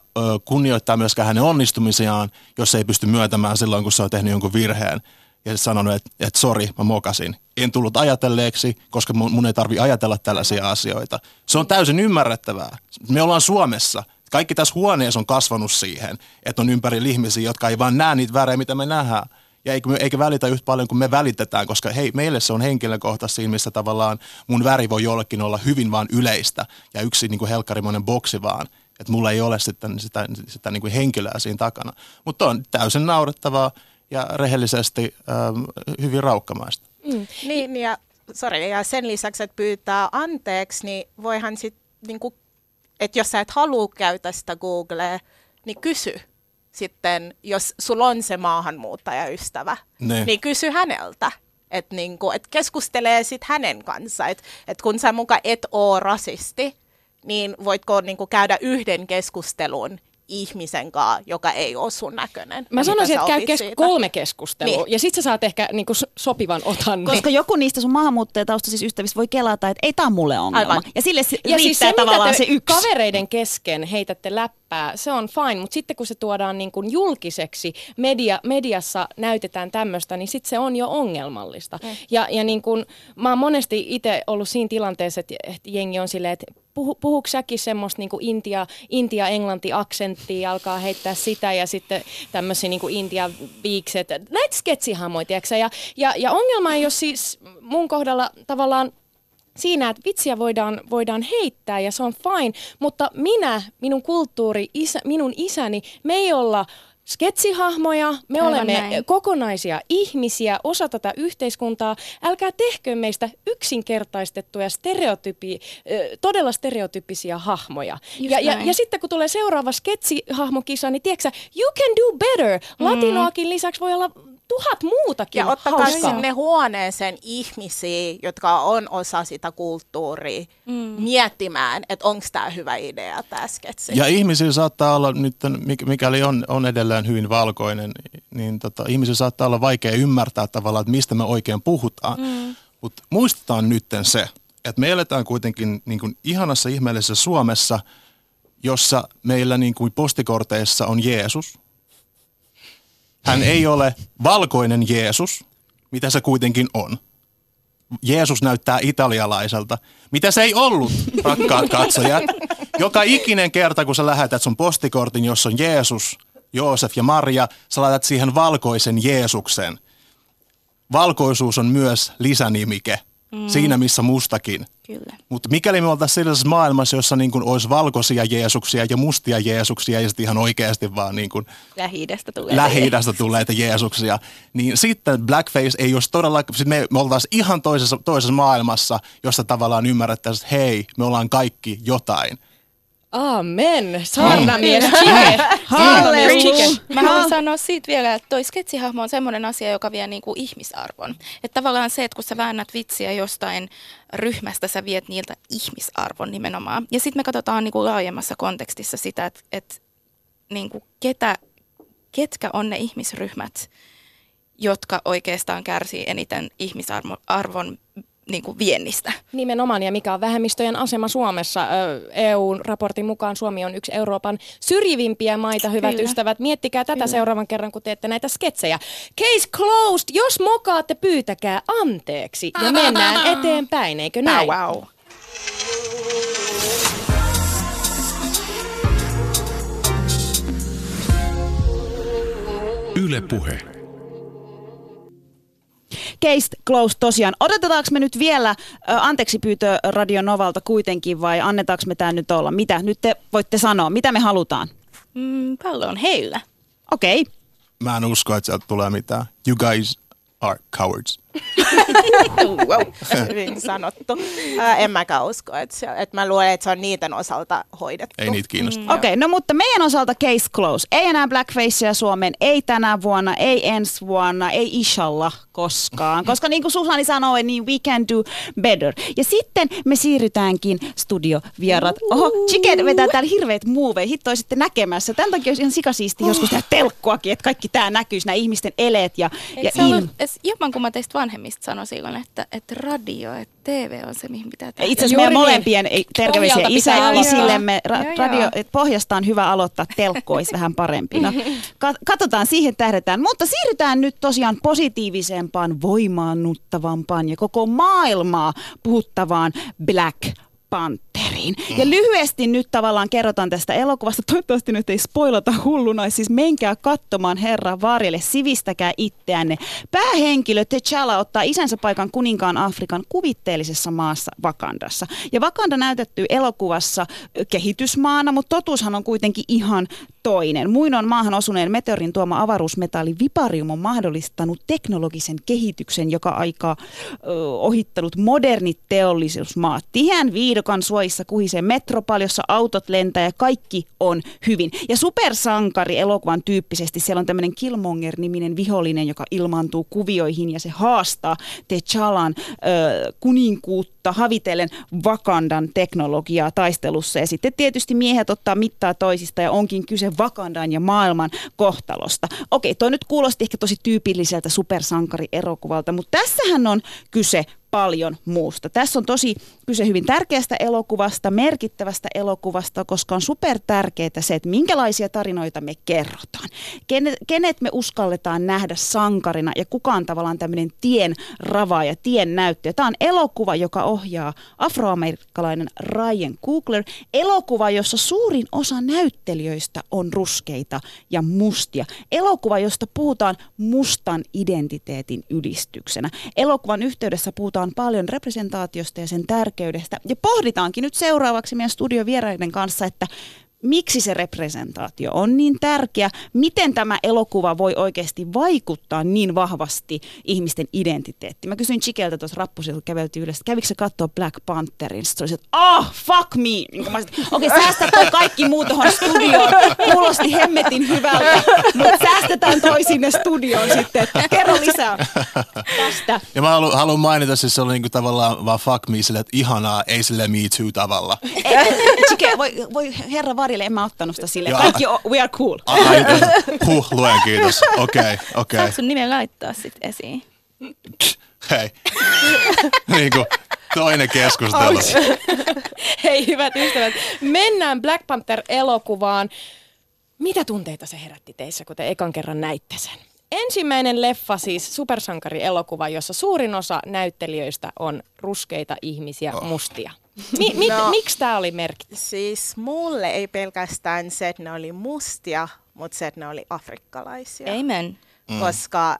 kunnioittaa myöskään hänen onnistumisiaan, jos ei pysty myöntämään silloin, kun se on tehnyt jonkun virheen ja sanonut, että, että sori, mä mokasin. En tullut ajatelleeksi, koska mun, mun ei tarvi ajatella tällaisia asioita. Se on täysin ymmärrettävää. Me ollaan Suomessa. Kaikki tässä huoneessa on kasvanut siihen, että on ympäri ihmisiä, jotka ei vaan näe niitä värejä, mitä me nähdään ja eikä, eikä välitä yhtä paljon kuin me välitetään, koska hei, meille se on henkilökohtaisesti missä tavallaan mun väri voi jollekin olla hyvin vaan yleistä ja yksi niin kuin helkkarimoinen boksi vaan, että mulla ei ole sitten sitä, sitä niin kuin henkilöä siinä takana. Mutta on täysin naurettavaa ja rehellisesti ähm, hyvin raukkamaista. Mm. Niin, ja, sorry, ja sen lisäksi, että pyytää anteeksi, niin voihan sitten, niin että jos sä et halua käyttää sitä Googlea, niin kysy sitten, jos sulla on se maahanmuuttajaystävä, ne. niin kysy häneltä. Että niinku, et keskustelee sitten hänen kanssa. Että et kun sä muka et oo rasisti, niin voitko niinku käydä yhden keskustelun ihmisen kanssa, joka ei ole sun näköinen. Mä sanoisin, että käy kes- kolme keskustelua niin. ja sitten sä saat ehkä niinku sopivan otan. Koska joku niistä sun maahanmuuttajataustaisista ystävistä voi kelata, että ei tämä mulle ongelma. Aivan. Ja sille ja riittää siis se, tavallaan se yksi. kavereiden kesken heitätte läppää, se on fine, mutta sitten kun se tuodaan niin kuin julkiseksi, media, mediassa näytetään tämmöistä, niin sitten se on jo ongelmallista. Mm. Ja, ja niin kuin, mä oon monesti itse ollut siinä tilanteessa, että, että jengi on silleen, että puhu, puhuuko säkin semmoista niin Intia, Intia-Englanti-aksenttia, alkaa heittää sitä ja sitten tämmöisiä niin Intia-viikset, näitä sketsihamoja, ja, ja, ja ongelma ei ole siis mun kohdalla tavallaan siinä, että vitsiä voidaan, voidaan heittää ja se on fine, mutta minä, minun kulttuuri, isä, minun isäni, me ei olla sketsihahmoja, me Aivan olemme näin. kokonaisia ihmisiä, osa tätä yhteiskuntaa. Älkää tehkö meistä yksinkertaistettuja, stereotypi, todella stereotypisia hahmoja. Ja, ja, ja sitten kun tulee seuraava sketsihahmokisa, niin tiedätkö you can do better. Mm. Latinoakin lisäksi voi olla tuhat muutakin Ja ottakaa hauskaa. sinne huoneeseen ihmisiä, jotka on osa sitä kulttuuria, mm. miettimään, että onko tämä hyvä idea sketsi. Ja ihmisillä saattaa olla nyt, mikäli on, on edelleen hyvin valkoinen, niin tota, ihmisillä saattaa olla vaikea ymmärtää tavallaan, että mistä me oikein puhutaan. Mm. Mutta muistetaan nyt se, että me eletään kuitenkin niin kuin ihanassa ihmeellisessä Suomessa, jossa meillä niin kuin postikorteissa on Jeesus – hän ei ole valkoinen Jeesus, mitä se kuitenkin on. Jeesus näyttää italialaiselta, mitä se ei ollut, rakkaat katsojat. Joka ikinen kerta, kun sä lähetät sun postikortin, jossa on Jeesus, Joosef ja Maria, sä laitat siihen valkoisen Jeesuksen. Valkoisuus on myös lisänimike, mm. siinä missä mustakin – Kyllä. Mutta mikäli me oltaisiin sellaisessa maailmassa, jossa niin kuin olisi valkoisia Jeesuksia ja mustia Jeesuksia ja sitten ihan oikeasti vaan niin kuin Lähi-idästä tulee Lähi-idästä tuleita Jeesuksia, niin sitten blackface ei olisi todella, sit me, me oltaisiin ihan toisessa, toisessa maailmassa, jossa tavallaan ymmärrettäisiin, että hei, me ollaan kaikki jotain. Amen. Saarnamies chicken. Halleluja. Mä haluan sanoa siitä vielä, että toi sketsihahmo on semmoinen asia, joka vie niinku ihmisarvon. Että tavallaan se, että kun sä väännät vitsiä jostain ryhmästä, sä viet niiltä ihmisarvon nimenomaan. Ja sitten me katsotaan niinku laajemmassa kontekstissa sitä, että, että niinku ketä, ketkä on ne ihmisryhmät, jotka oikeastaan kärsii eniten ihmisarvon niin kuin viennistä. Nimenomaan, ja mikä on vähemmistöjen asema Suomessa? EU-raportin mukaan Suomi on yksi Euroopan syrjivimpiä maita, hyvät Kyllä. ystävät. Miettikää tätä Kyllä. seuraavan kerran, kun teette näitä sketsejä. Case closed! Jos mokaatte, pyytäkää anteeksi. Ja ah. mennään eteenpäin, eikö näin? Wow, wow. Yle puhe. Case close tosiaan. Odotetaanko me nyt vielä anteeksi pyytö Radio Novalta kuitenkin vai annetaanko me tämä nyt olla? Mitä nyt te voitte sanoa? Mitä me halutaan? Mm, pallo on heillä. Okei. Okay. Mä en usko, että sieltä tulee mitään. You guys are cowards. wow. Hyvin sanottu. Äh, en mäkään usko, että, että mä luulen, että se on niiden osalta hoidettu. Ei niitä kiinnosta. Mm. Okei, okay, no mutta meidän osalta case close. Ei enää blackfacea Suomeen, ei tänä vuonna, ei ensi vuonna, ei ishalla koskaan. Koska niin kuin Susani sanoi, niin we can do better. Ja sitten me siirrytäänkin studiovierat. Oho, Chicken vetää täällä hirveät muoveja. Hitto sitten näkemässä. Tämän takia olisi ihan sikasiisti joskus tehdä telkkuakin, että kaikki tämä näkyisi, nämä ihmisten eleet ja, ja se ollut, jopa kun mä teistä vanhemmista silloin, että, että radio, että TV on se, mihin pitää tehdä. Itse asiassa meidän niin. molempien terveisiä isä, isillemme. Ra- radio, että pohjasta on hyvä aloittaa telkkois vähän parempi. No, katsotaan, siihen tähdetään. Mutta siirrytään nyt tosiaan positiivisempaan, voimaannuttavampaan ja koko maailmaa puhuttavaan Black Pantheriin. Ja lyhyesti nyt tavallaan kerrotaan tästä elokuvasta. Toivottavasti nyt ei spoilata hulluna. Siis menkää katsomaan Herra varjelle, sivistäkää itseänne. Päähenkilö T'Challa ottaa isänsä paikan kuninkaan Afrikan kuvitteellisessa maassa Vakandassa. Ja Vakanda näytetty elokuvassa kehitysmaana, mutta totuushan on kuitenkin ihan toinen. Muinoin maahan osuneen meteorin tuoma avaruusmetalli Viparium on mahdollistanut teknologisen kehityksen, joka aikaa ö, ohittanut modernit teollisuusmaat. Tiheän viidokan suojissa kuhisee metropal, jossa autot lentää ja kaikki on hyvin. Ja supersankari elokuvan tyyppisesti siellä on tämmöinen Killmonger-niminen vihollinen, joka ilmaantuu kuvioihin ja se haastaa T'Challan ö, kuninkuutta havitellen Vakandan teknologiaa taistelussa. Ja sitten tietysti miehet ottaa mittaa toisista ja onkin kyse Vakandan ja maailman kohtalosta. Okei, toi nyt kuulosti ehkä tosi tyypilliseltä supersankari-elokuvalta, mutta tässähän on kyse paljon muusta. Tässä on tosi kyse hyvin tärkeästä elokuvasta, merkittävästä elokuvasta, koska on super tärkeää se, että minkälaisia tarinoita me kerrotaan. Kenet, me uskalletaan nähdä sankarina ja kuka on tavallaan tämmöinen tien rava ja tien näyttäjä. Tämä on elokuva, joka ohjaa afroamerikkalainen Ryan Coogler. Elokuva, jossa suurin osa näyttelijöistä on ruskeita ja mustia. Elokuva, josta puhutaan mustan identiteetin ylistyksenä. Elokuvan yhteydessä puhutaan paljon representaatiosta ja sen tärkeydestä. Ja pohditaankin nyt seuraavaksi meidän studiovieraiden kanssa, että miksi se representaatio on niin tärkeä, miten tämä elokuva voi oikeasti vaikuttaa niin vahvasti ihmisten identiteettiin. Mä kysyin Chikeltä tuossa rappusilta, kun käveltiin ylös, kävikö se katsoa Black Pantherin? Sitten se oli, että ah, fuck me! Niin okei, okay, säästä toi kaikki muu tuohon studioon. Kuulosti hemmetin hyvältä, mutta säästetään toi sinne studioon sitten. Kerro lisää tästä. Ja mä haluan, haluan mainita, että se oli niinku tavallaan vaan fuck me sille, että ihanaa, ei sille me too tavalla. Chike, voi, voi herra Karille en mä ottanut sitä sille. Kaikki we are cool. Huh, luen kiitos. Okei, okay, okei. Okay. Saat sun nimen laittaa sit esiin? Hei. niin kuin toinen keskustelu. Hei hyvät ystävät, mennään Black Panther-elokuvaan. Mitä tunteita se herätti teissä, kun te ekan kerran näitte sen? Ensimmäinen leffa siis supersankari-elokuva, jossa suurin osa näyttelijöistä on ruskeita ihmisiä, oh. mustia. Mi- mit, no, miksi tämä oli merkitty? Siis mulle ei pelkästään se, että ne oli mustia, mutta se, että ne oli afrikkalaisia. Amen. Mm. Koska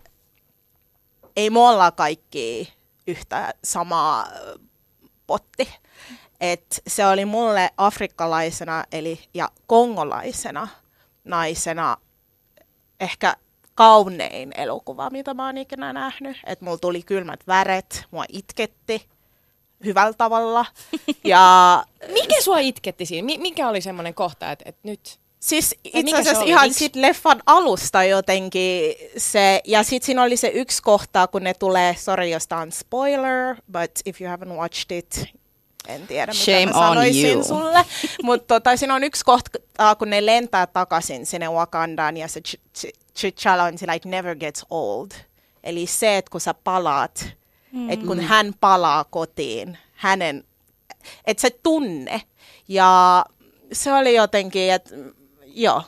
ei me olla kaikki yhtä samaa potti. Et se oli mulle afrikkalaisena eli, ja kongolaisena naisena ehkä kaunein elokuva, mitä mä oon ikinä nähnyt. Että mulla tuli kylmät väret, mua itketti hyvällä tavalla. Ja... Mikä sua itketti siinä? Mikä oli semmoinen kohta, että, että nyt... Siis itse asiassa ihan Miks? sit leffan alusta jotenkin se, ja sitten siinä oli se yksi kohta, kun ne tulee, sorry jos tämä on spoiler, but if you haven't watched it, en tiedä Shame mitä mä sanoisin you. sulle. Mutta tota, siinä on yksi kohta, kun ne lentää takaisin sinne Wakandaan ja se T'Challa on se like never gets old. Eli se, että kun sä palaat Mm. Että kun hän palaa kotiin, hänen, että se tunne. Ja se oli jotenkin, että joo,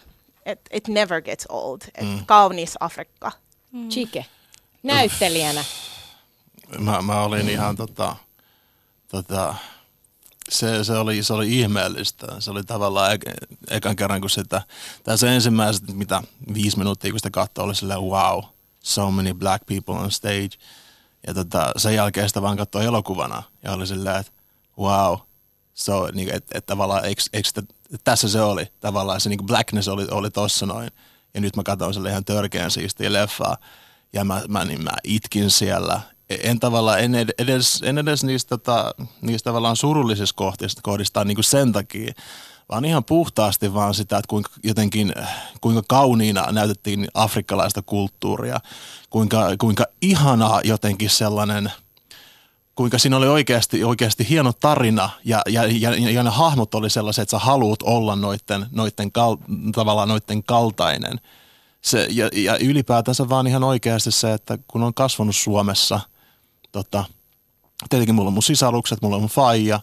että it never gets old. Et mm. Kaunis Afrikka. Mm. Chike, näyttelijänä. Mä, mä olin ihan tota, tota, se, se, oli, se oli ihmeellistä. Se oli tavallaan ek, ekan kerran, kun sitä, tai se ensimmäiset, mitä viisi minuuttia, kun sitä katsoi, oli silleen wow, so many black people on stage. Ja tota, sen jälkeen sitä vaan katsoi elokuvana ja oli silleen, että wow, so, niin, että et, tavallaan, eikö, eikö sitä, tässä se oli tavallaan, se niin blackness oli, oli tossa noin. Ja nyt mä katsoin sille ihan törkeän siistiä leffaa. Ja mä, mä, niin mä itkin siellä en tavallaan, en edes, en edes niistä, tota, niistä tavallaan surullisista kohdista, kohdista niin kuin sen takia, vaan ihan puhtaasti vaan sitä, että kuinka jotenkin, kuinka kauniina näytettiin afrikkalaista kulttuuria, kuinka, kuinka ihanaa jotenkin sellainen, kuinka siinä oli oikeasti, oikeasti hieno tarina ja, ja, ja, ja ne hahmot oli sellaiset, että sä haluut olla noitten, noitten kal, tavallaan noitten kaltainen. Se, ja, ja ylipäätänsä vaan ihan oikeasti se, että kun on kasvanut Suomessa – tota, tietenkin mulla on mun sisarukset, mulla on mun faija,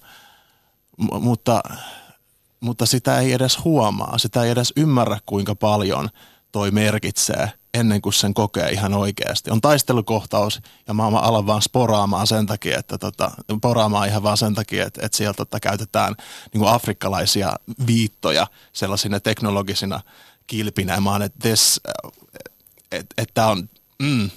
m- mutta, mutta sitä ei edes huomaa, sitä ei edes ymmärrä kuinka paljon toi merkitsee ennen kuin sen kokee ihan oikeasti. On taistelukohtaus ja mä alan vaan sporaamaan sen takia, että tota, poraamaan ihan vaan sen takia, että, että sieltä tota, käytetään niin kuin afrikkalaisia viittoja sellaisina teknologisina kilpinä. Mä oon, että että että on, mm,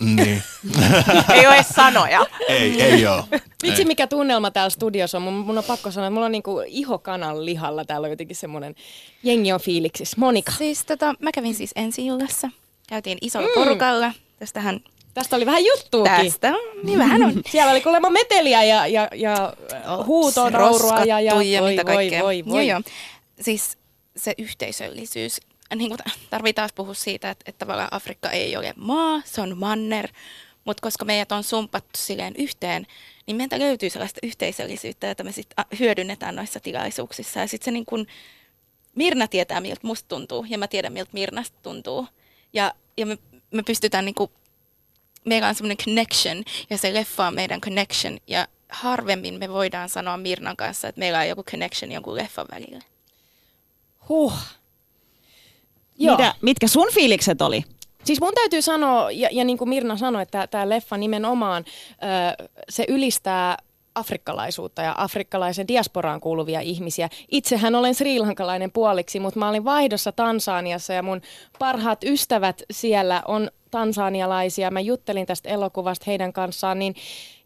niin. ei ole edes sanoja. ei, ei ole. Vitsi mikä tunnelma täällä studiossa on. Mun, mun on pakko sanoa, että mulla on niinku iho kanan lihalla. Täällä on jotenkin semmoinen, jengi on fiiliksissä. Monika. Siis tota, mä kävin siis ensi illassa. Käytiin isolla mm. porukalla. Tästähän Tästä oli vähän juttuakin. Tästä niin vähän on. Siellä oli kuulemma meteliä ja, ja, ja huutoa, naurua ja, ja, ja voi, mitä voi, kaikkea. Voi, voi. Joo, joo. Siis se yhteisöllisyys niin kuin tarvii taas puhua siitä, että, että tavallaan Afrikka ei ole maa, se on manner, mutta koska meidät on sumpattu silleen yhteen, niin meiltä löytyy sellaista yhteisöllisyyttä, jota me sitten hyödynnetään noissa tilaisuuksissa. Ja sitten se niin kuin, Mirna tietää, miltä musta tuntuu, ja mä tiedän, miltä Mirnasta tuntuu. Ja, ja me, me pystytään, niin kuin, meillä on semmoinen connection, ja se leffa on meidän connection, ja harvemmin me voidaan sanoa Mirnan kanssa, että meillä on joku connection jonkun leffan välillä. Huh. Mitä, mitkä sun fiilikset oli? Siis mun täytyy sanoa, ja, ja niin kuin Mirna sanoi, että tämä leffa nimenomaan, ö, se ylistää afrikkalaisuutta ja afrikkalaisen diasporaan kuuluvia ihmisiä. Itsehän olen sriilankalainen puoliksi, mutta mä olin vaihdossa Tansaniassa ja mun parhaat ystävät siellä on tansanialaisia. Mä juttelin tästä elokuvasta heidän kanssaan, niin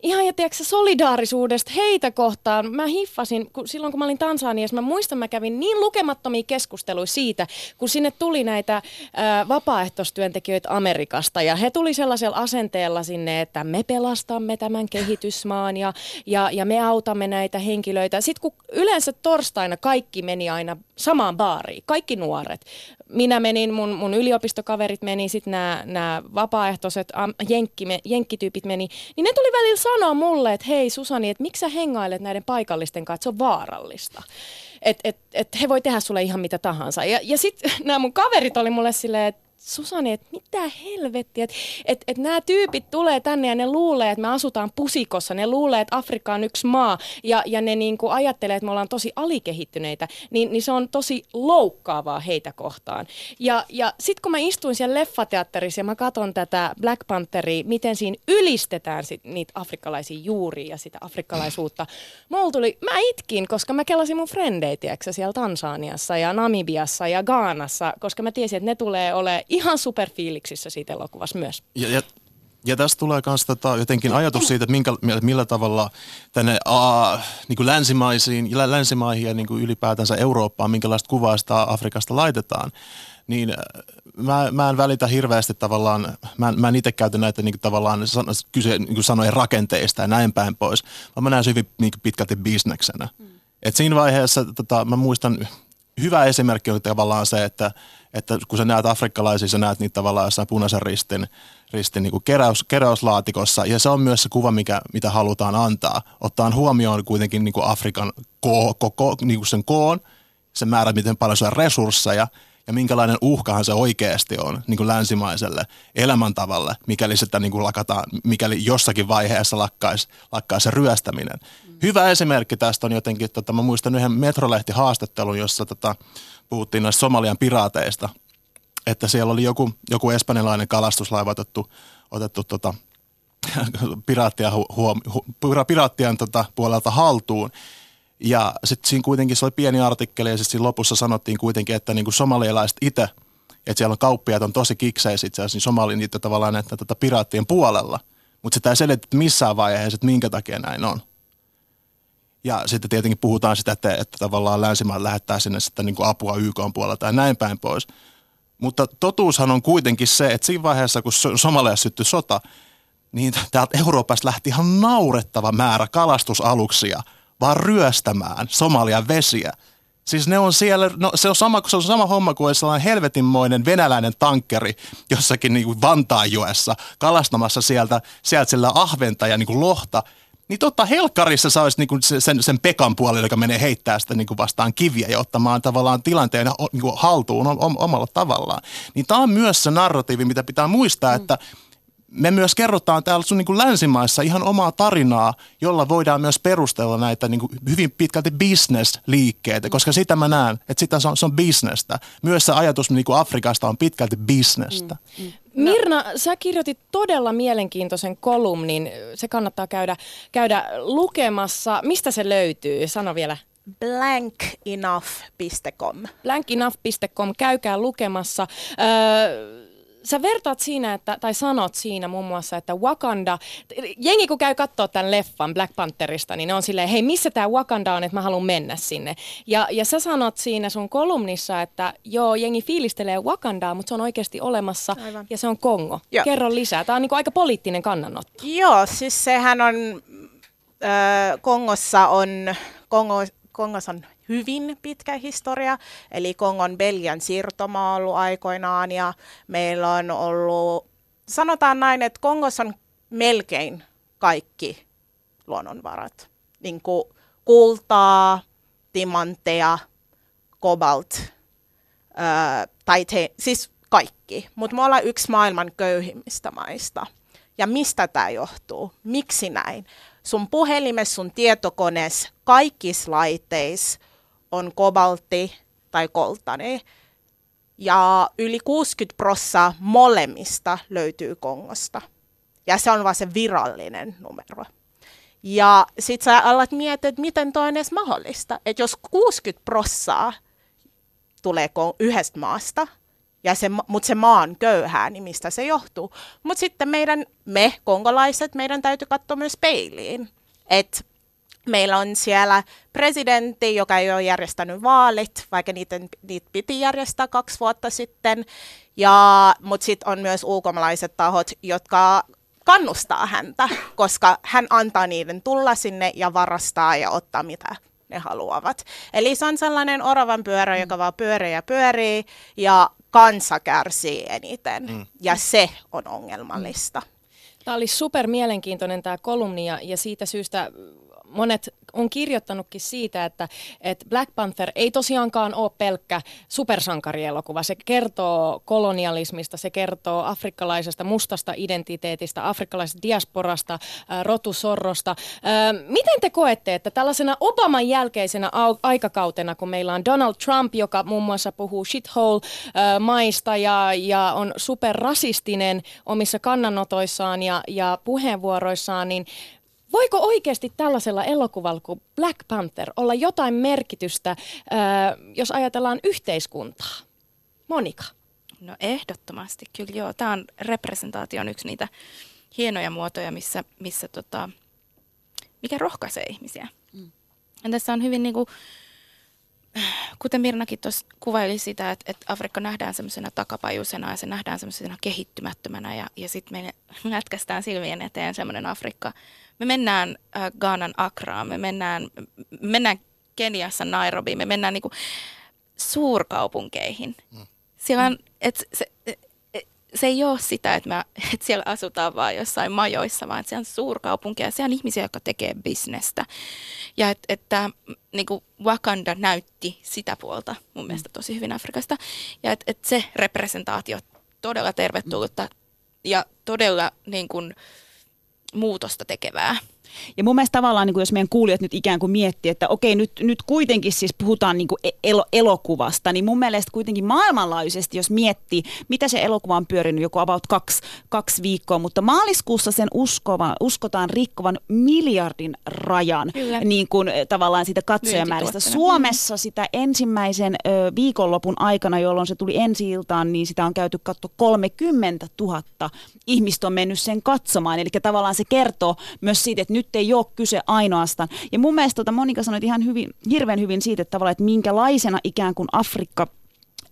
ihan ja tiedätkö, solidaarisuudesta heitä kohtaan. Mä hiffasin, kun, silloin kun mä olin Tansaniassa, mä muistan, mä kävin niin lukemattomia keskusteluja siitä, kun sinne tuli näitä ää, vapaaehtoistyöntekijöitä Amerikasta. Ja he tuli sellaisella asenteella sinne, että me pelastamme tämän kehitysmaan ja, ja, ja me autamme näitä henkilöitä. Sitten kun yleensä torstaina kaikki meni aina samaan baariin, kaikki nuoret. Minä menin, mun, mun yliopistokaverit meni, sitten nämä vapaaehtoiset jenkki, jenkkityypit meni, niin ne tuli välillä sanoa mulle, että hei Susani, että miksi sä hengailet näiden paikallisten kanssa, että se on vaarallista. Että et, et he voi tehdä sulle ihan mitä tahansa. Ja, ja sitten nämä mun kaverit oli mulle silleen, että Susani, että mitä helvettiä, että et, et nämä tyypit tulee tänne ja ne luulee, että me asutaan pusikossa, ne luulee, että Afrikka on yksi maa ja, ja ne niinku ajattelee, että me ollaan tosi alikehittyneitä, niin, niin se on tosi loukkaavaa heitä kohtaan. Ja, ja sitten kun mä istuin siellä leffateatterissa ja mä katson tätä Black Pantheria, miten siinä ylistetään sit niitä afrikkalaisia juuria ja sitä afrikkalaisuutta, mulla tuli, mä itkin, koska mä kelasin mun frendeitä, siellä Tansaniassa ja Namibiassa ja Gaanassa, koska mä tiesin, että ne tulee olemaan ihan superfiiliksissä siitä elokuvassa myös. Ja, ja, ja tästä tulee myös tota, jotenkin ajatus siitä, että minkä, millä tavalla tänne aa, niin kuin länsimaisiin, länsimaihin ja niin kuin ylipäätänsä Eurooppaan, minkälaista kuvaa sitä Afrikasta laitetaan niin äh, mä, mä en välitä hirveästi tavallaan, mä mä en itse käytä näitä niin kuin, tavallaan kyse niin kuin sanojen rakenteista ja näin päin pois, vaan mä näen se hyvin niin kuin, pitkälti bisneksenä. Mm. Et siinä vaiheessa tota, mä muistan, hyvä esimerkki on tavallaan se, että että kun sä näet afrikkalaisia, sä näet niitä tavallaan jossain punaisen ristin, ristin niin kuin keräys, keräyslaatikossa, ja se on myös se kuva, mikä, mitä halutaan antaa. Ottaa huomioon kuitenkin niin kuin Afrikan ko, koko, niin sen koon, sen määrä, miten paljon se on resursseja, ja minkälainen uhkahan se oikeasti on niin kuin länsimaiselle elämäntavalle, mikäli sitä niin kuin lakataan, mikäli jossakin vaiheessa lakkaisi, lakkaisi se ryöstäminen. Mm. Hyvä esimerkki tästä on jotenkin, että tota, mä muistan yhden Metrolehti-haastattelun, jossa tota, puhuttiin noista Somalian piraateista, että siellä oli joku, joku espanjalainen kalastuslaiva otettu, otettu tota, piraattia huom, hu, piraattien tota, puolelta haltuun. Ja sitten siinä kuitenkin se oli pieni artikkeli ja sitten siinä lopussa sanottiin kuitenkin, että niin kuin somalialaiset itse, että siellä on kauppiaat on tosi kikseissä itse asiassa, niin somali niitä tavallaan että tota piraattien puolella. Mutta sitä ei selitetty missään vaiheessa, että minkä takia näin on. Ja sitten tietenkin puhutaan sitä, että, että tavallaan länsimaan lähettää sinne sitten niin kuin apua YK puolelta ja näin päin pois. Mutta totuushan on kuitenkin se, että siinä vaiheessa, kun Somaliassa syttyi sota, niin täältä Euroopasta lähti ihan naurettava määrä kalastusaluksia vaan ryöstämään Somalian vesiä. Siis ne on siellä, no se on sama, se on sama homma kuin sellainen helvetinmoinen venäläinen tankkeri jossakin niin kuin Vantaanjoessa kalastamassa sieltä, sieltä sillä ahventa ja niin kuin lohta – niin totta helkkarissa sä olisit niinku sen, sen Pekan puolella, joka menee heittää sitä niinku vastaan kiviä ja ottamaan tavallaan tilanteen niinku haltuun omalla tavallaan. Niin tämä on myös se narratiivi, mitä pitää muistaa, mm. että me myös kerrotaan täällä sun niin kuin länsimaissa ihan omaa tarinaa, jolla voidaan myös perustella näitä niin kuin hyvin pitkälti business-liikkeitä, koska sitä mä näen, että sitä se on, se on bisnestä. Myös se ajatus niin kuin Afrikasta on pitkälti bisnestä. Mm, mm. Mirna, sä kirjoitit todella mielenkiintoisen kolumnin. Se kannattaa käydä, käydä lukemassa. Mistä se löytyy? Sano vielä. blankenough.com. Blankenough.com, käykää lukemassa. Öö, sä vertaat siinä, että, tai sanot siinä muun muassa, että Wakanda, jengi kun käy katsoa tämän leffan Black Pantherista, niin ne on silleen, hei missä tämä Wakanda on, että mä haluan mennä sinne. Ja, ja sä sanot siinä sun kolumnissa, että joo, jengi fiilistelee Wakandaa, mutta se on oikeasti olemassa Aivan. ja se on Kongo. Joo. Kerro lisää. Tämä on niin aika poliittinen kannanotto. Joo, siis sehän on, äh, Kongossa on, Kongo, Kongossa on hyvin pitkä historia, eli Kongon Belgian siirtomaa ollut aikoinaan ja meillä on ollut, sanotaan näin, että Kongossa on melkein kaikki luonnonvarat, niin kuin kultaa, timantteja, kobalt, tai te, siis kaikki, mutta me ollaan yksi maailman köyhimmistä maista. Ja mistä tämä johtuu? Miksi näin? Sun puhelimessa, sun tietokoneessa, kaikissa laitteissa on kobaltti tai koltani. Ja yli 60 prossaa molemmista löytyy Kongosta. Ja se on vaan se virallinen numero. Ja sit sä alat miettiä, että miten toi on edes mahdollista. Että jos 60 prossaa tulee yhdestä maasta, ja se, mutta se maa on köyhää, niin mistä se johtuu. Mutta sitten meidän, me kongolaiset, meidän täytyy katsoa myös peiliin. Että Meillä on siellä presidentti, joka ei ole järjestänyt vaalit, vaikka niitä, niitä piti järjestää kaksi vuotta sitten. Ja, mutta sitten on myös ulkomaalaiset tahot, jotka kannustaa häntä, koska hän antaa niiden tulla sinne ja varastaa ja ottaa mitä ne haluavat. Eli se on sellainen oravan pyörä, mm. joka vaan pyörii ja pyörii ja kansa kärsii eniten. Mm. Ja se on ongelmallista. Tämä oli super mielenkiintoinen tämä kolumni ja, ja siitä syystä monet on kirjoittanutkin siitä, että, että Black Panther ei tosiaankaan ole pelkkä supersankarielokuva. Se kertoo kolonialismista, se kertoo afrikkalaisesta mustasta identiteetistä, afrikkalaisesta diasporasta, rotusorrosta. Miten te koette, että tällaisena Obaman jälkeisenä aikakautena, kun meillä on Donald Trump, joka muun muassa puhuu shithole-maista ja, ja on superrasistinen omissa kannanotoissaan ja, ja puheenvuoroissaan, niin Voiko oikeasti tällaisella elokuvalla kuin Black Panther olla jotain merkitystä, jos ajatellaan yhteiskuntaa? Monika. No ehdottomasti, kyllä joo. Tämä on representaatio on yksi niitä hienoja muotoja, missä, missä tota, mikä rohkaisee ihmisiä. Mm. Ja tässä on hyvin niin kuin, kuten Mirnakin tuossa kuvaili sitä, että, että Afrikka nähdään semmoisena takapajuisena ja se nähdään semmoisena kehittymättömänä ja, ja sitten me lätkästään silmien eteen semmoinen Afrikka. Me mennään äh, Ghanan Akraan, me mennään, me mennään Keniassa Nairobiin, me mennään niinku suurkaupunkeihin. Mm. Siellä on, et se, se ei ole sitä, että, mä, että siellä asutaan vaan jossain majoissa, vaan että siellä on suurkaupunkeja, siellä on ihmisiä, jotka tekee bisnestä. Ja että, että niin kuin Wakanda näytti sitä puolta mun mm. mielestä tosi hyvin Afrikasta. Ja että, että se representaatio todella tervetullutta ja todella niin kuin, muutosta tekevää. Ja mun mielestä tavallaan, niin kuin jos meidän kuulijat nyt ikään kuin miettii, että okei, nyt, nyt kuitenkin siis puhutaan niin kuin e-, el- elokuvasta, niin mun mielestä kuitenkin maailmanlaajuisesti, jos miettii, mitä se elokuva on pyörinyt, joku about kaksi, kaksi viikkoa, mutta maaliskuussa sen uskova, uskotaan rikkovan miljardin rajan niin kuin, eh, tavallaan siitä katsojamääristä. Suomessa sitä ensimmäisen ö, viikonlopun aikana, jolloin se tuli ensi iltaan, niin sitä on käyty katto 30 000 ihmistä on mennyt sen katsomaan. Eli tavallaan se kertoo myös siitä, että nyt ei ole kyse ainoastaan. Ja mun mielestä tota Monika sanoi ihan hyvin, hirveän hyvin siitä, että tavallaan, että minkälaisena ikään kuin Afrikka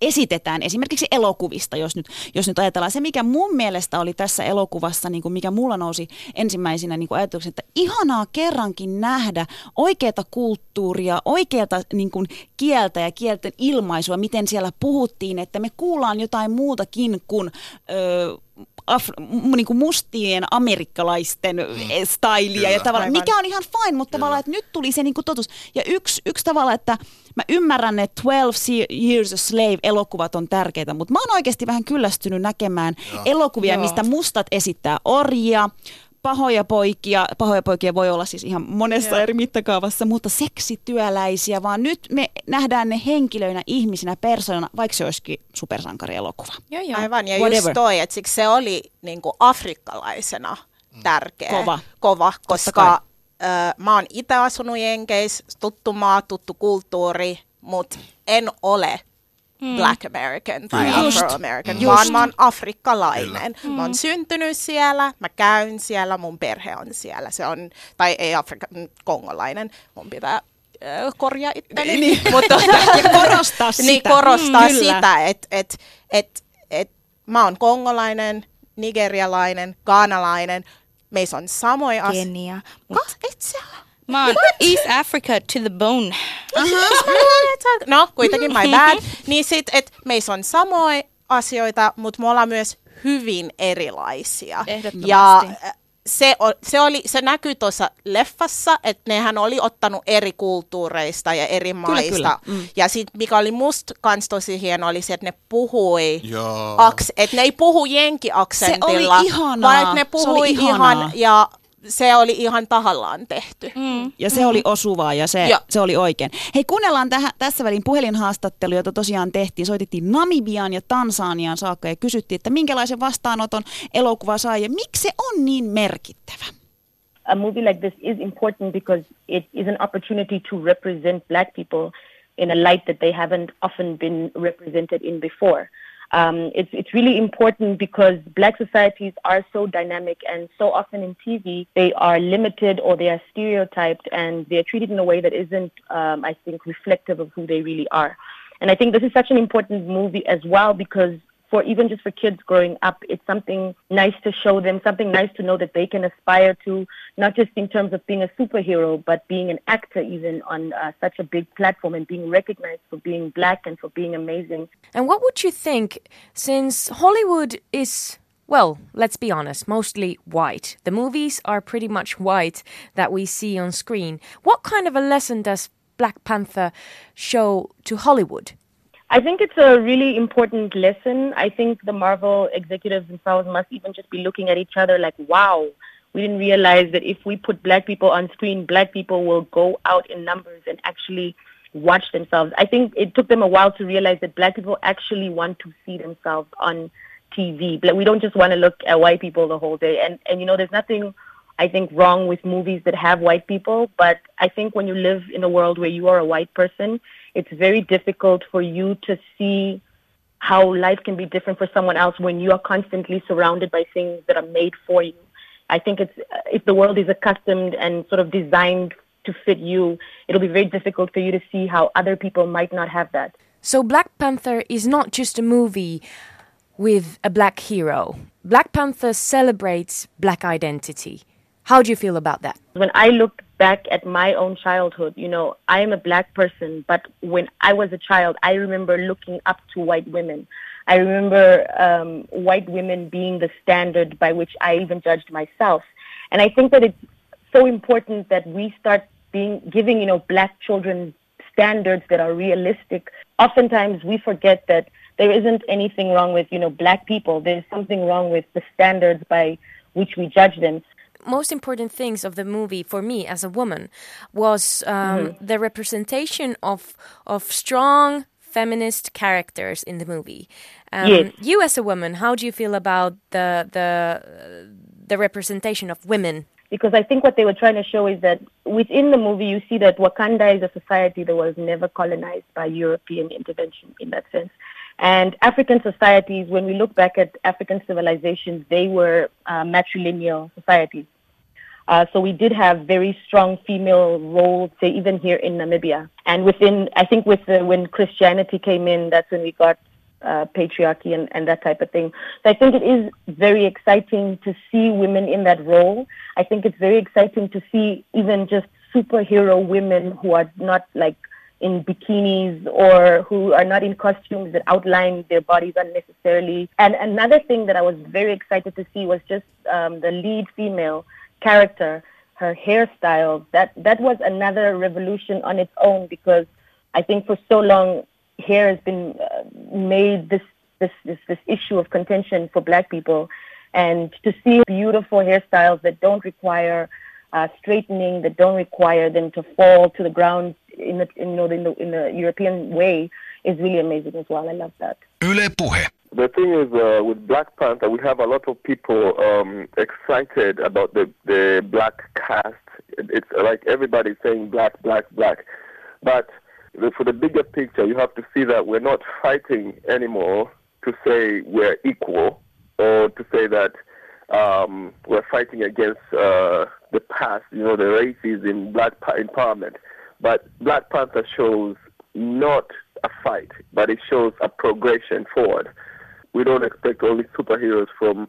esitetään esimerkiksi elokuvista, jos nyt, jos nyt ajatellaan. Se, mikä mun mielestä oli tässä elokuvassa, niin kuin mikä mulla nousi ensimmäisenä niin kuin että ihanaa kerrankin nähdä oikeata kulttuuria, oikeata niin kuin kieltä ja kielten ilmaisua, miten siellä puhuttiin, että me kuullaan jotain muutakin kuin... Öö, af, niin kuin mustien amerikkalaisten mm. Eh, stylia ja tavallaan, mikä on ihan fine, mutta Kyllä. tavallaan, että nyt tuli se niin kuin totuus. Ja yksi, yksi tavalla, että mä ymmärrän, että 12 Years a Slave-elokuvat on tärkeitä, mutta mä oon oikeasti vähän kyllästynyt näkemään Joo. elokuvia, Joo. mistä mustat esittää orjia, pahoja poikia, pahoja poikia voi olla siis ihan monessa yeah. eri mittakaavassa, mutta seksityöläisiä, vaan nyt me nähdään ne henkilöinä, ihmisinä, persoonana, vaikka se olisikin supersankarielokuva. Joo, joo. Aivan, ja Whatever. just toi, että siksi se oli niin kuin afrikkalaisena mm. tärkeä, kova, kova koska ö, mä oon itse asunut Jenkeissä, tuttu maa, tuttu kulttuuri, mutta en ole mm. Black American tai. Afro-American, vaan mä oon afrikkalainen. Mm. Mä oon syntynyt siellä, mä käyn siellä, mun perhe on siellä. Se on, tai ei Afrika, mm, kongolainen, mun pitää korjaa itteni. Niin, mutta ja korostaa sitä. Niin, korostaa mm, sitä, että et, et, et, mä oon kongolainen, nigerialainen, gaanalainen, meissä on samoja asioita. Kenia. Mut... et sä Mä oon East Africa to the bone. no, kuitenkin my bad. Niin sit, että meissä on samoja asioita, mutta me ollaan myös hyvin erilaisia. Ja äh, se, se, oli, se näkyy tuossa leffassa, että nehän oli ottanut eri kulttuureista ja eri maista. Kyllä, kyllä. Mm. Ja sit, mikä oli musta kans tosi hieno, oli se, että ne puhui, aks, että ne ei puhu jenki-aksentilla, se oli ihanaa. vaan että ne puhui ihan ja se oli ihan tahallaan tehty. Mm. Ja se mm. oli osuvaa ja se, se oli oikein. Hei, kuunnellaan tähän, tässä välin puhelinhaastattelu, jota tosiaan tehtiin. Soitettiin Namibiaan ja Tansaniaan saakka ja kysyttiin, että minkälaisen vastaanoton elokuva sai ja miksi se on niin merkittävä? A movie like this is important because it is an opportunity to represent black people in a light that they haven't often been represented in before. Um, it's, it's really important because black societies are so dynamic and so often in TV they are limited or they are stereotyped and they are treated in a way that isn't, um, I think, reflective of who they really are. And I think this is such an important movie as well because for even just for kids growing up, it's something nice to show them, something nice to know that they can aspire to, not just in terms of being a superhero, but being an actor even on uh, such a big platform and being recognized for being black and for being amazing. And what would you think, since Hollywood is well, let's be honest, mostly white. The movies are pretty much white that we see on screen. What kind of a lesson does Black Panther show to Hollywood? I think it's a really important lesson. I think the Marvel executives themselves must even just be looking at each other like, wow, we didn't realize that if we put black people on screen, black people will go out in numbers and actually watch themselves. I think it took them a while to realize that black people actually want to see themselves on TV. We don't just want to look at white people the whole day. And, and you know, there's nothing I think, wrong with movies that have white people. But I think when you live in a world where you are a white person, it's very difficult for you to see how life can be different for someone else when you are constantly surrounded by things that are made for you. I think it's if the world is accustomed and sort of designed to fit you, it'll be very difficult for you to see how other people might not have that. So Black Panther is not just a movie with a black hero. Black Panther celebrates black identity. How do you feel about that? When I look back at my own childhood, you know, I am a black person, but when I was a child, I remember looking up to white women. I remember um, white women being the standard by which I even judged myself. And I think that it's so important that we start being giving, you know, black children standards that are realistic. Oftentimes we forget that there isn't anything wrong with, you know, black people. There's something wrong with the standards by which we judge them. Most important things of the movie for me as a woman was um, mm-hmm. the representation of of strong feminist characters in the movie. Um, yes. You as a woman, how do you feel about the the the representation of women? Because I think what they were trying to show is that within the movie, you see that Wakanda is a society that was never colonized by European intervention in that sense. And African societies, when we look back at African civilizations, they were uh, matrilineal societies. Uh, so we did have very strong female roles, say even here in Namibia. And within, I think with the, when Christianity came in, that's when we got uh, patriarchy and, and that type of thing. So I think it is very exciting to see women in that role. I think it's very exciting to see even just superhero women who are not like in bikinis or who are not in costumes that outline their bodies unnecessarily. And another thing that I was very excited to see was just um, the lead female character, her hairstyle. That that was another revolution on its own because I think for so long hair has been uh, made this, this this this issue of contention for Black people, and to see beautiful hairstyles that don't require uh, straightening, that don't require them to fall to the ground in the in, you know in the in the European way is really amazing as well. I love that. Yle Puhe. The thing is, uh, with Black Panther, we have a lot of people um, excited about the the black cast. It's like everybody's saying black, black, black, but for the bigger picture, you have to see that we're not fighting anymore to say we're equal or to say that um, we're fighting against uh, the past, you know, the races in black empowerment. But Black Panther shows not a fight, but it shows a progression forward. We don't expect only superheroes from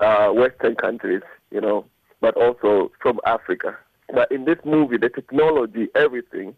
uh, Western countries, you know, but also from Africa. But in this movie, the technology, everything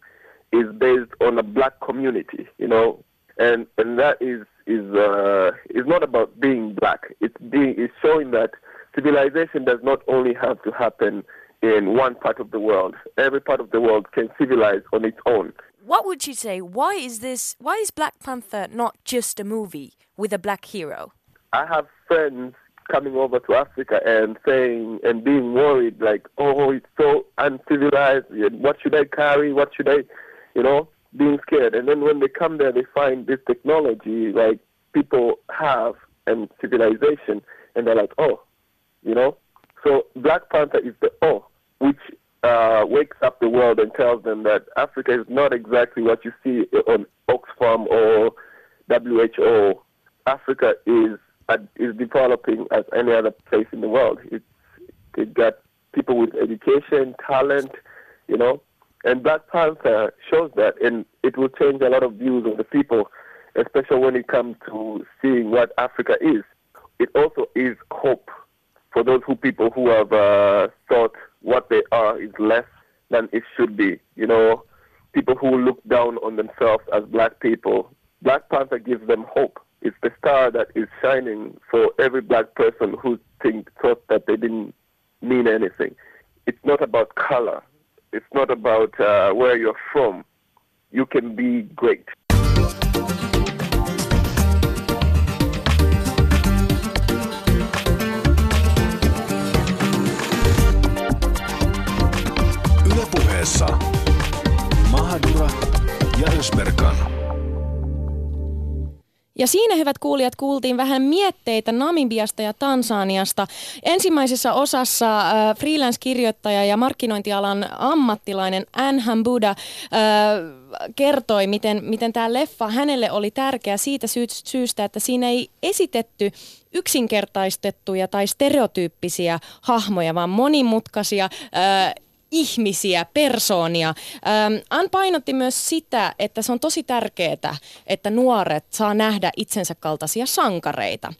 is based on a black community, you know, and and that is is uh, is not about being black. It's being it's showing that civilization does not only have to happen in one part of the world. Every part of the world can civilize on its own. What would you say? Why is this? Why is Black Panther not just a movie with a black hero? I have friends coming over to Africa and saying and being worried, like, "Oh, it's so uncivilized. What should I carry? What should I?" You know, being scared. And then when they come there, they find this technology like people have and civilization, and they're like, "Oh, you know." So Black Panther is the oh, which uh, wakes up the world and tells them that Africa is not exactly what you see on Oxfam or WHO. Africa is uh, is developing as any other place in the world. It's it got people with education, talent, you know, and Black Panther shows that, and it will change a lot of views of the people, especially when it comes to seeing what Africa is. It also is hope for those who people who have uh, thought what they are is less than it should be. You know, people who look down on themselves as black people. Black Panther gives them hope. It's the star that is shining for every black person who think thought that they didn't mean anything. It's not about color. It's not about uh, where you're from. You can be great. Ylepuheessa Mahadura ja Ösberkan. Ja siinä, hyvät kuulijat, kuultiin vähän mietteitä Namibiasta ja Tansaniasta. Ensimmäisessä osassa äh, freelance-kirjoittaja ja markkinointialan ammattilainen Anhan Buddha äh, kertoi, miten, miten tämä leffa hänelle oli tärkeä siitä sy- syystä, että siinä ei esitetty yksinkertaistettuja tai stereotyyppisiä hahmoja, vaan monimutkaisia, äh, ihmisiä, persoonia. Ähm, Ann painotti myös sitä, että se on tosi tärkeää, että nuoret saa nähdä itsensä kaltaisia sankareita.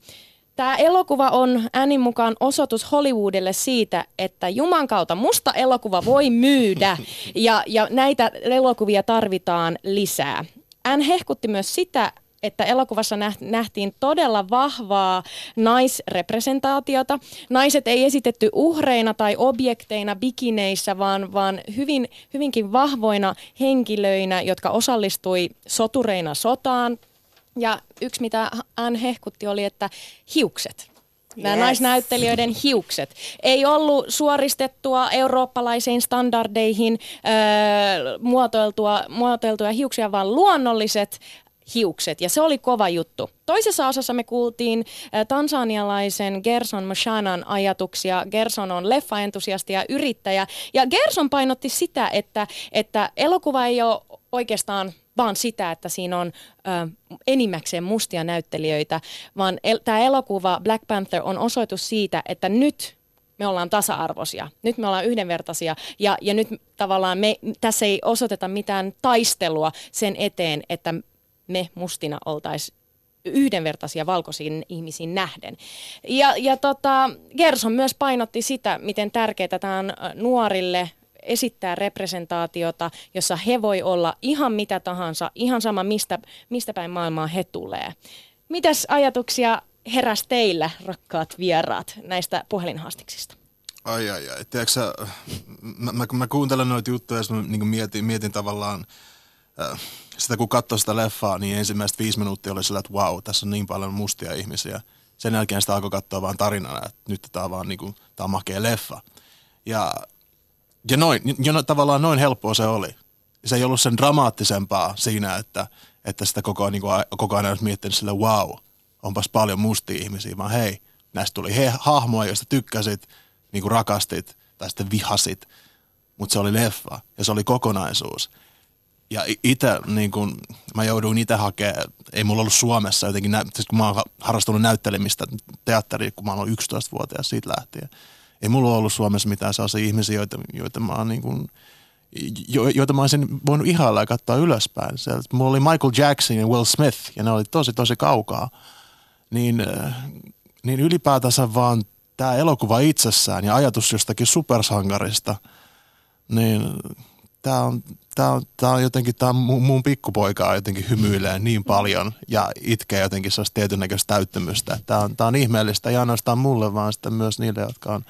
Tämä elokuva on äänin mukaan osoitus Hollywoodille siitä, että Juman kautta musta elokuva voi myydä ja, ja näitä elokuvia tarvitaan lisää. Hän hehkutti myös sitä, että elokuvassa nähtiin todella vahvaa naisrepresentaatiota. Naiset ei esitetty uhreina tai objekteina bikineissä, vaan, vaan hyvin, hyvinkin vahvoina henkilöinä, jotka osallistui sotureina sotaan. Ja yksi, mitä hän hehkutti, oli, että hiukset. nämä yes. naisnäyttelijöiden hiukset. Ei ollut suoristettua eurooppalaisiin standardeihin öö, muotoiltua, muotoiltuja hiuksia, vaan luonnolliset hiukset, ja se oli kova juttu. Toisessa osassa me kuultiin tansanialaisen Gerson Moshanan ajatuksia. Gerson on leffaentusiasti ja yrittäjä, ja Gerson painotti sitä, että, että elokuva ei ole oikeastaan vaan sitä, että siinä on ö, enimmäkseen mustia näyttelijöitä, vaan el- tämä elokuva Black Panther on osoitus siitä, että nyt me ollaan tasa-arvoisia, nyt me ollaan yhdenvertaisia ja, ja nyt tavallaan me, tässä ei osoiteta mitään taistelua sen eteen, että me mustina oltaisiin yhdenvertaisia valkoisiin ihmisiin nähden. Ja, ja tota, Gerson myös painotti sitä, miten tärkeää tämä on nuorille esittää representaatiota, jossa he voi olla ihan mitä tahansa, ihan sama mistä, mistä päin maailmaa he tulee. Mitäs ajatuksia heräs teillä, rakkaat vieraat, näistä puhelinhaastiksista? Ai ai ai, tiedätkö mä, mä, mä kuuntelen noita juttuja ja niin mietin, mietin tavallaan äh, sitä kun katsoi sitä leffaa, niin ensimmäiset viisi minuuttia oli sillä, että wow, tässä on niin paljon mustia ihmisiä. Sen jälkeen sitä alkoi katsoa vaan tarinana, että nyt tämä on vaan niin kuin, tämä on makea leffa. Ja ja noin, jo no, tavallaan noin helppoa se oli. Se ei ollut sen dramaattisempaa siinä, että, että sitä koko, niin kuin, koko ajan olisi miettinyt sille, wow, onpas paljon mustia ihmisiä, vaan hei, näistä tuli he, hahmoja, joista tykkäsit, niin kuin rakastit tai sitten vihasit, mutta se oli leffa ja se oli kokonaisuus. Ja itse, niin kun, mä jouduin itse hakemaan, ei mulla ollut Suomessa jotenkin, nä- siis kun mä oon harrastunut näyttelemistä teatteria, kun mä oon 11-vuotias siitä lähtien – ei mulla ollut Suomessa mitään sellaisia ihmisiä, joita, joita mä oon niin kuin, jo, joita mä olisin voinut ihailla ja katsoa ylöspäin. Sieltä, mulla oli Michael Jackson ja Will Smith ja ne oli tosi tosi kaukaa. Niin, äh, niin ylipäätänsä vaan tämä elokuva itsessään ja ajatus jostakin supersankarista, niin tämä on, tää on, tää on jotenkin, tämä mun, mun pikkupoika jotenkin hymyilee niin paljon ja itkee jotenkin sellaista tietyn näköistä täyttymystä. Tämä on, tää on ihmeellistä, ei ainoastaan mulle, vaan sitten myös niille, jotka on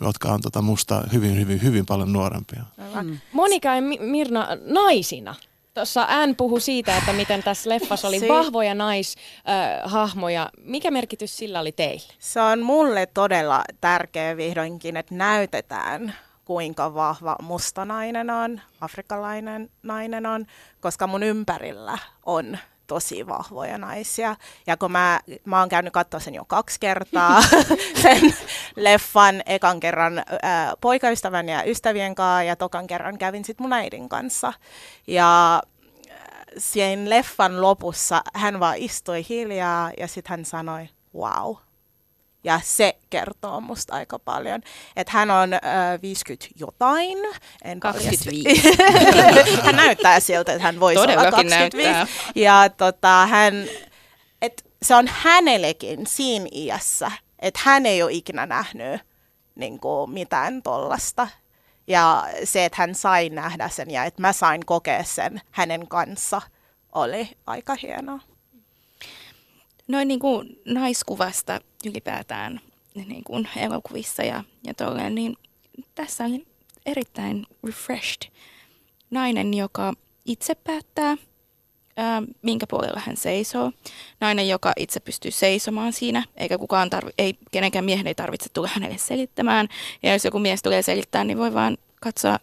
jotka on tota musta hyvin, hyvin, hyvin paljon nuorempia. Mm. Monika ja Mirna naisina. Tuossa Ann puhui siitä, että miten tässä leffassa oli vahvoja naishahmoja. Mikä merkitys sillä oli teille? Se on mulle todella tärkeä vihdoinkin, että näytetään kuinka vahva musta nainen on, afrikkalainen nainen on, koska mun ympärillä on tosi vahvoja naisia. Ja kun mä, mä oon käynyt katsoa sen jo kaksi kertaa, sen leffan ekan kerran ää, poikaystävän ja ystävien kanssa ja tokan kerran kävin sitten mun äidin kanssa. Ja sen leffan lopussa hän vaan istui hiljaa ja sitten hän sanoi, wow, ja se kertoo musta aika paljon. Että hän on äh, 50 jotain. En 25. hän näyttää siltä, että hän voisi olla 25. Näyttää. Ja tota, hän, et se on hänellekin siinä iässä, että hän ei ole ikinä nähnyt niin kuin, mitään tollasta. Ja se, että hän sai nähdä sen ja että mä sain kokea sen hänen kanssa, oli aika hienoa noin niin kuin naiskuvasta ylipäätään niin kuin elokuvissa ja, ja tolleen, niin tässä on erittäin refreshed nainen, joka itse päättää, ää, minkä puolella hän seisoo. Nainen, joka itse pystyy seisomaan siinä, eikä kukaan tarvi, ei, kenenkään miehen ei tarvitse tulla hänelle selittämään. Ja jos joku mies tulee selittämään, niin voi vaan katsoa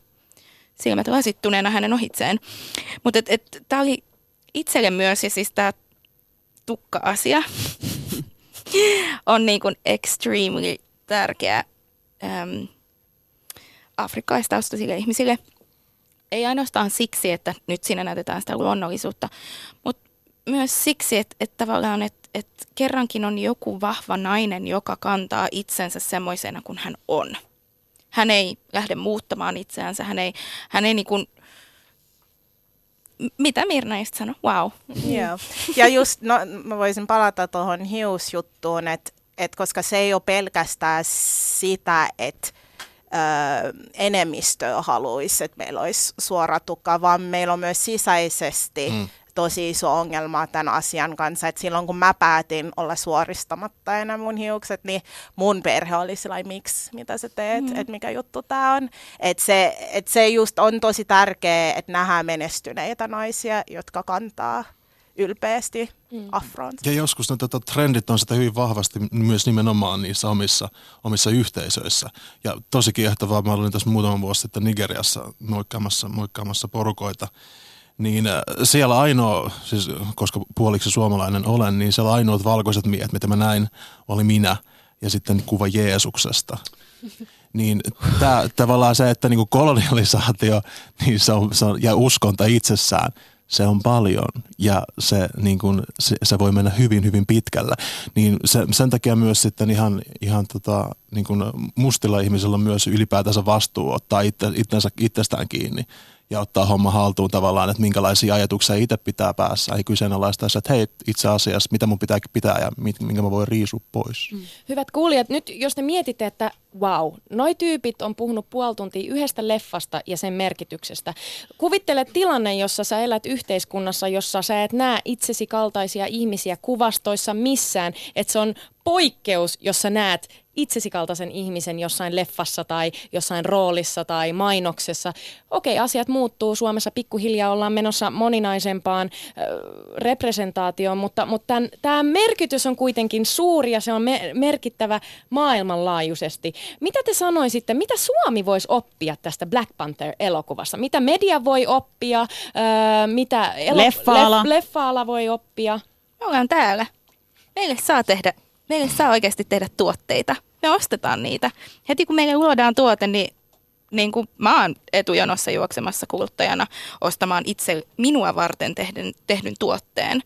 silmät lasittuneena hänen ohitseen. Mutta tämä oli itselle myös, ja siis tämä tukka-asia on niin kuin extremely tärkeä äm, afrikkalaistaustaisille ihmisille. Ei ainoastaan siksi, että nyt siinä näytetään sitä luonnollisuutta, mutta myös siksi, että, että tavallaan, että, että kerrankin on joku vahva nainen, joka kantaa itsensä semmoisena kuin hän on. Hän ei lähde muuttamaan itseänsä, hän ei, hän ei niin kuin mitä Mirna just sanoi? Wow. Joo. Ja just, no, mä voisin palata tuohon hiusjuttuun, että et koska se ei ole pelkästään sitä, että enemmistö haluaisi, että meillä olisi suora tukka, vaan meillä on myös sisäisesti mm tosi iso ongelma tämän asian kanssa, että silloin kun mä päätin olla suoristamatta enää mun hiukset, niin mun perhe oli sillä miksi, mitä sä teet, mm. että mikä juttu tää on. Että se, et se just on tosi tärkeää, että nähdään menestyneitä naisia, jotka kantaa ylpeästi mm. afroon. Ja joskus ne tota, trendit on sitä hyvin vahvasti myös nimenomaan niissä omissa, omissa yhteisöissä. Ja tosi kiehtovaa, mä olin tässä muutama vuosi sitten Nigeriassa moikkaamassa, moikkaamassa porukoita. Niin äh, siellä ainoa, siis koska puoliksi suomalainen olen, niin siellä ainoat valkoiset miehet, mitä mä näin, oli minä ja sitten kuva Jeesuksesta. Niin tää, tavallaan se, että niinku kolonialisaatio niin se on, se on, ja uskonta itsessään – se on paljon ja se, niin kun, se, se voi mennä hyvin, hyvin pitkällä. Niin se, sen takia myös sitten ihan, ihan tota, niin kun mustilla ihmisillä on myös ylipäätänsä vastuu ottaa itse, itsensä, itsestään kiinni ja ottaa homma haltuun tavallaan, että minkälaisia ajatuksia itse pitää päässä. Ei kyseenalaista että hei itse asiassa, mitä mun pitää pitää ja minkä mä voin riisua pois. Mm. Hyvät kuulijat, nyt jos te mietitte, että wow, noi tyypit on puhunut puoli tuntia yhdestä leffasta ja sen merkityksestä. Kuvittele tilanne, jossa sä elät yhteiskunnassa, jossa sä et näe itsesi kaltaisia ihmisiä kuvastoissa missään, että se on poikkeus, jossa näet itsesi kaltaisen ihmisen jossain leffassa tai jossain roolissa tai mainoksessa. Okei, asiat muuttuu. Suomessa pikkuhiljaa ollaan menossa moninaisempaan äh, representaatioon, mutta, mutta tämä merkitys on kuitenkin suuri ja se on me- merkittävä maailmanlaajuisesti. Mitä te sanoisitte, mitä Suomi voisi oppia tästä Black Panther-elokuvasta? Mitä media voi oppia? Äh, mitä elo- leffaala. Leff- leffaala voi oppia? Me ollaan täällä. Meille saa tehdä meille saa oikeasti tehdä tuotteita. Me ostetaan niitä. Heti kun meille luodaan tuote, niin, niin kuin mä oon etujonossa juoksemassa kuluttajana ostamaan itse minua varten tehdyn, tehdyn tuotteen.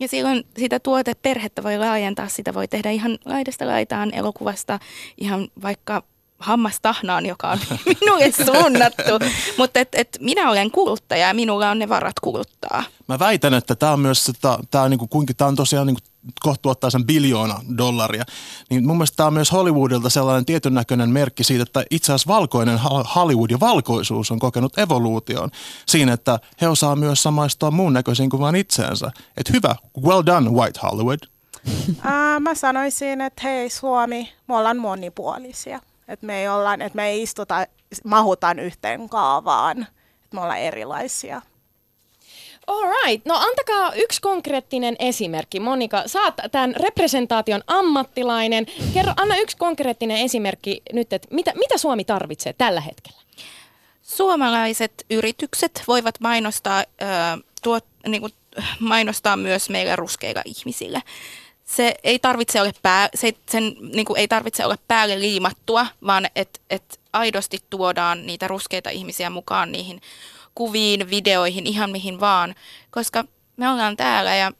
Ja silloin sitä tuoteperhettä voi laajentaa, sitä voi tehdä ihan laidasta laitaan elokuvasta, ihan vaikka hammastahnaan, joka on minulle suunnattu. Mutta et, et minä olen kuluttaja ja minulla on ne varat kuluttaa. Mä väitän, että tämä on myös, tämä on, niinku, kuinka, tää on tosiaan niinku kohta tuottaa sen biljoona dollaria. Niin mun mielestä tämä on myös Hollywoodilta sellainen tietyn näköinen merkki siitä, että itse asiassa valkoinen Hollywood ja valkoisuus on kokenut evoluution siinä, että he osaa myös samaistua muun näköisiin kuin vain itseensä. Että hyvä, well done White Hollywood. Ää, mä sanoisin, että hei Suomi, me ollaan monipuolisia. Että me ei, olla, että me ei istuta, mahutaan yhteen kaavaan. Että me ollaan erilaisia. Alright, no antakaa yksi konkreettinen esimerkki. Monika, saat tämän representaation ammattilainen. Kerro, anna yksi konkreettinen esimerkki nyt, että mitä, mitä Suomi tarvitsee tällä hetkellä? Suomalaiset yritykset voivat mainostaa, äh, tuot, niin kuin, mainostaa myös meillä ruskeilla ihmisille. Se ei tarvitse olla, pää, se, sen, niin kuin, ei tarvitse olla päälle liimattua, vaan että et aidosti tuodaan niitä ruskeita ihmisiä mukaan niihin kuviin, videoihin, ihan mihin vaan, koska me ollaan täällä ja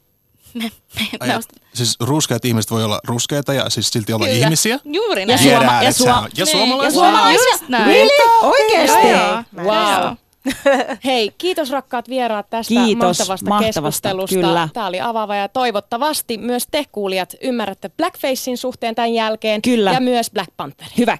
me, me, Ai, me ost- Siis ruskeat ihmiset voi olla ruskeita ja siis silti olla Kyllä. ihmisiä? Juuri näin. Ja, suoma- ja, suoma- ja suomalaisia. Ja suomalaisia. Really? Oikeasti? Wow. Hei, kiitos rakkaat vieraat tästä kiitos, mahtavasta, mahtavasta keskustelusta. Kyllä. Tämä oli avaava ja toivottavasti myös te kuulijat ymmärrätte Blackfacein suhteen tämän jälkeen Kyllä. ja myös Black Panther. Hyvä,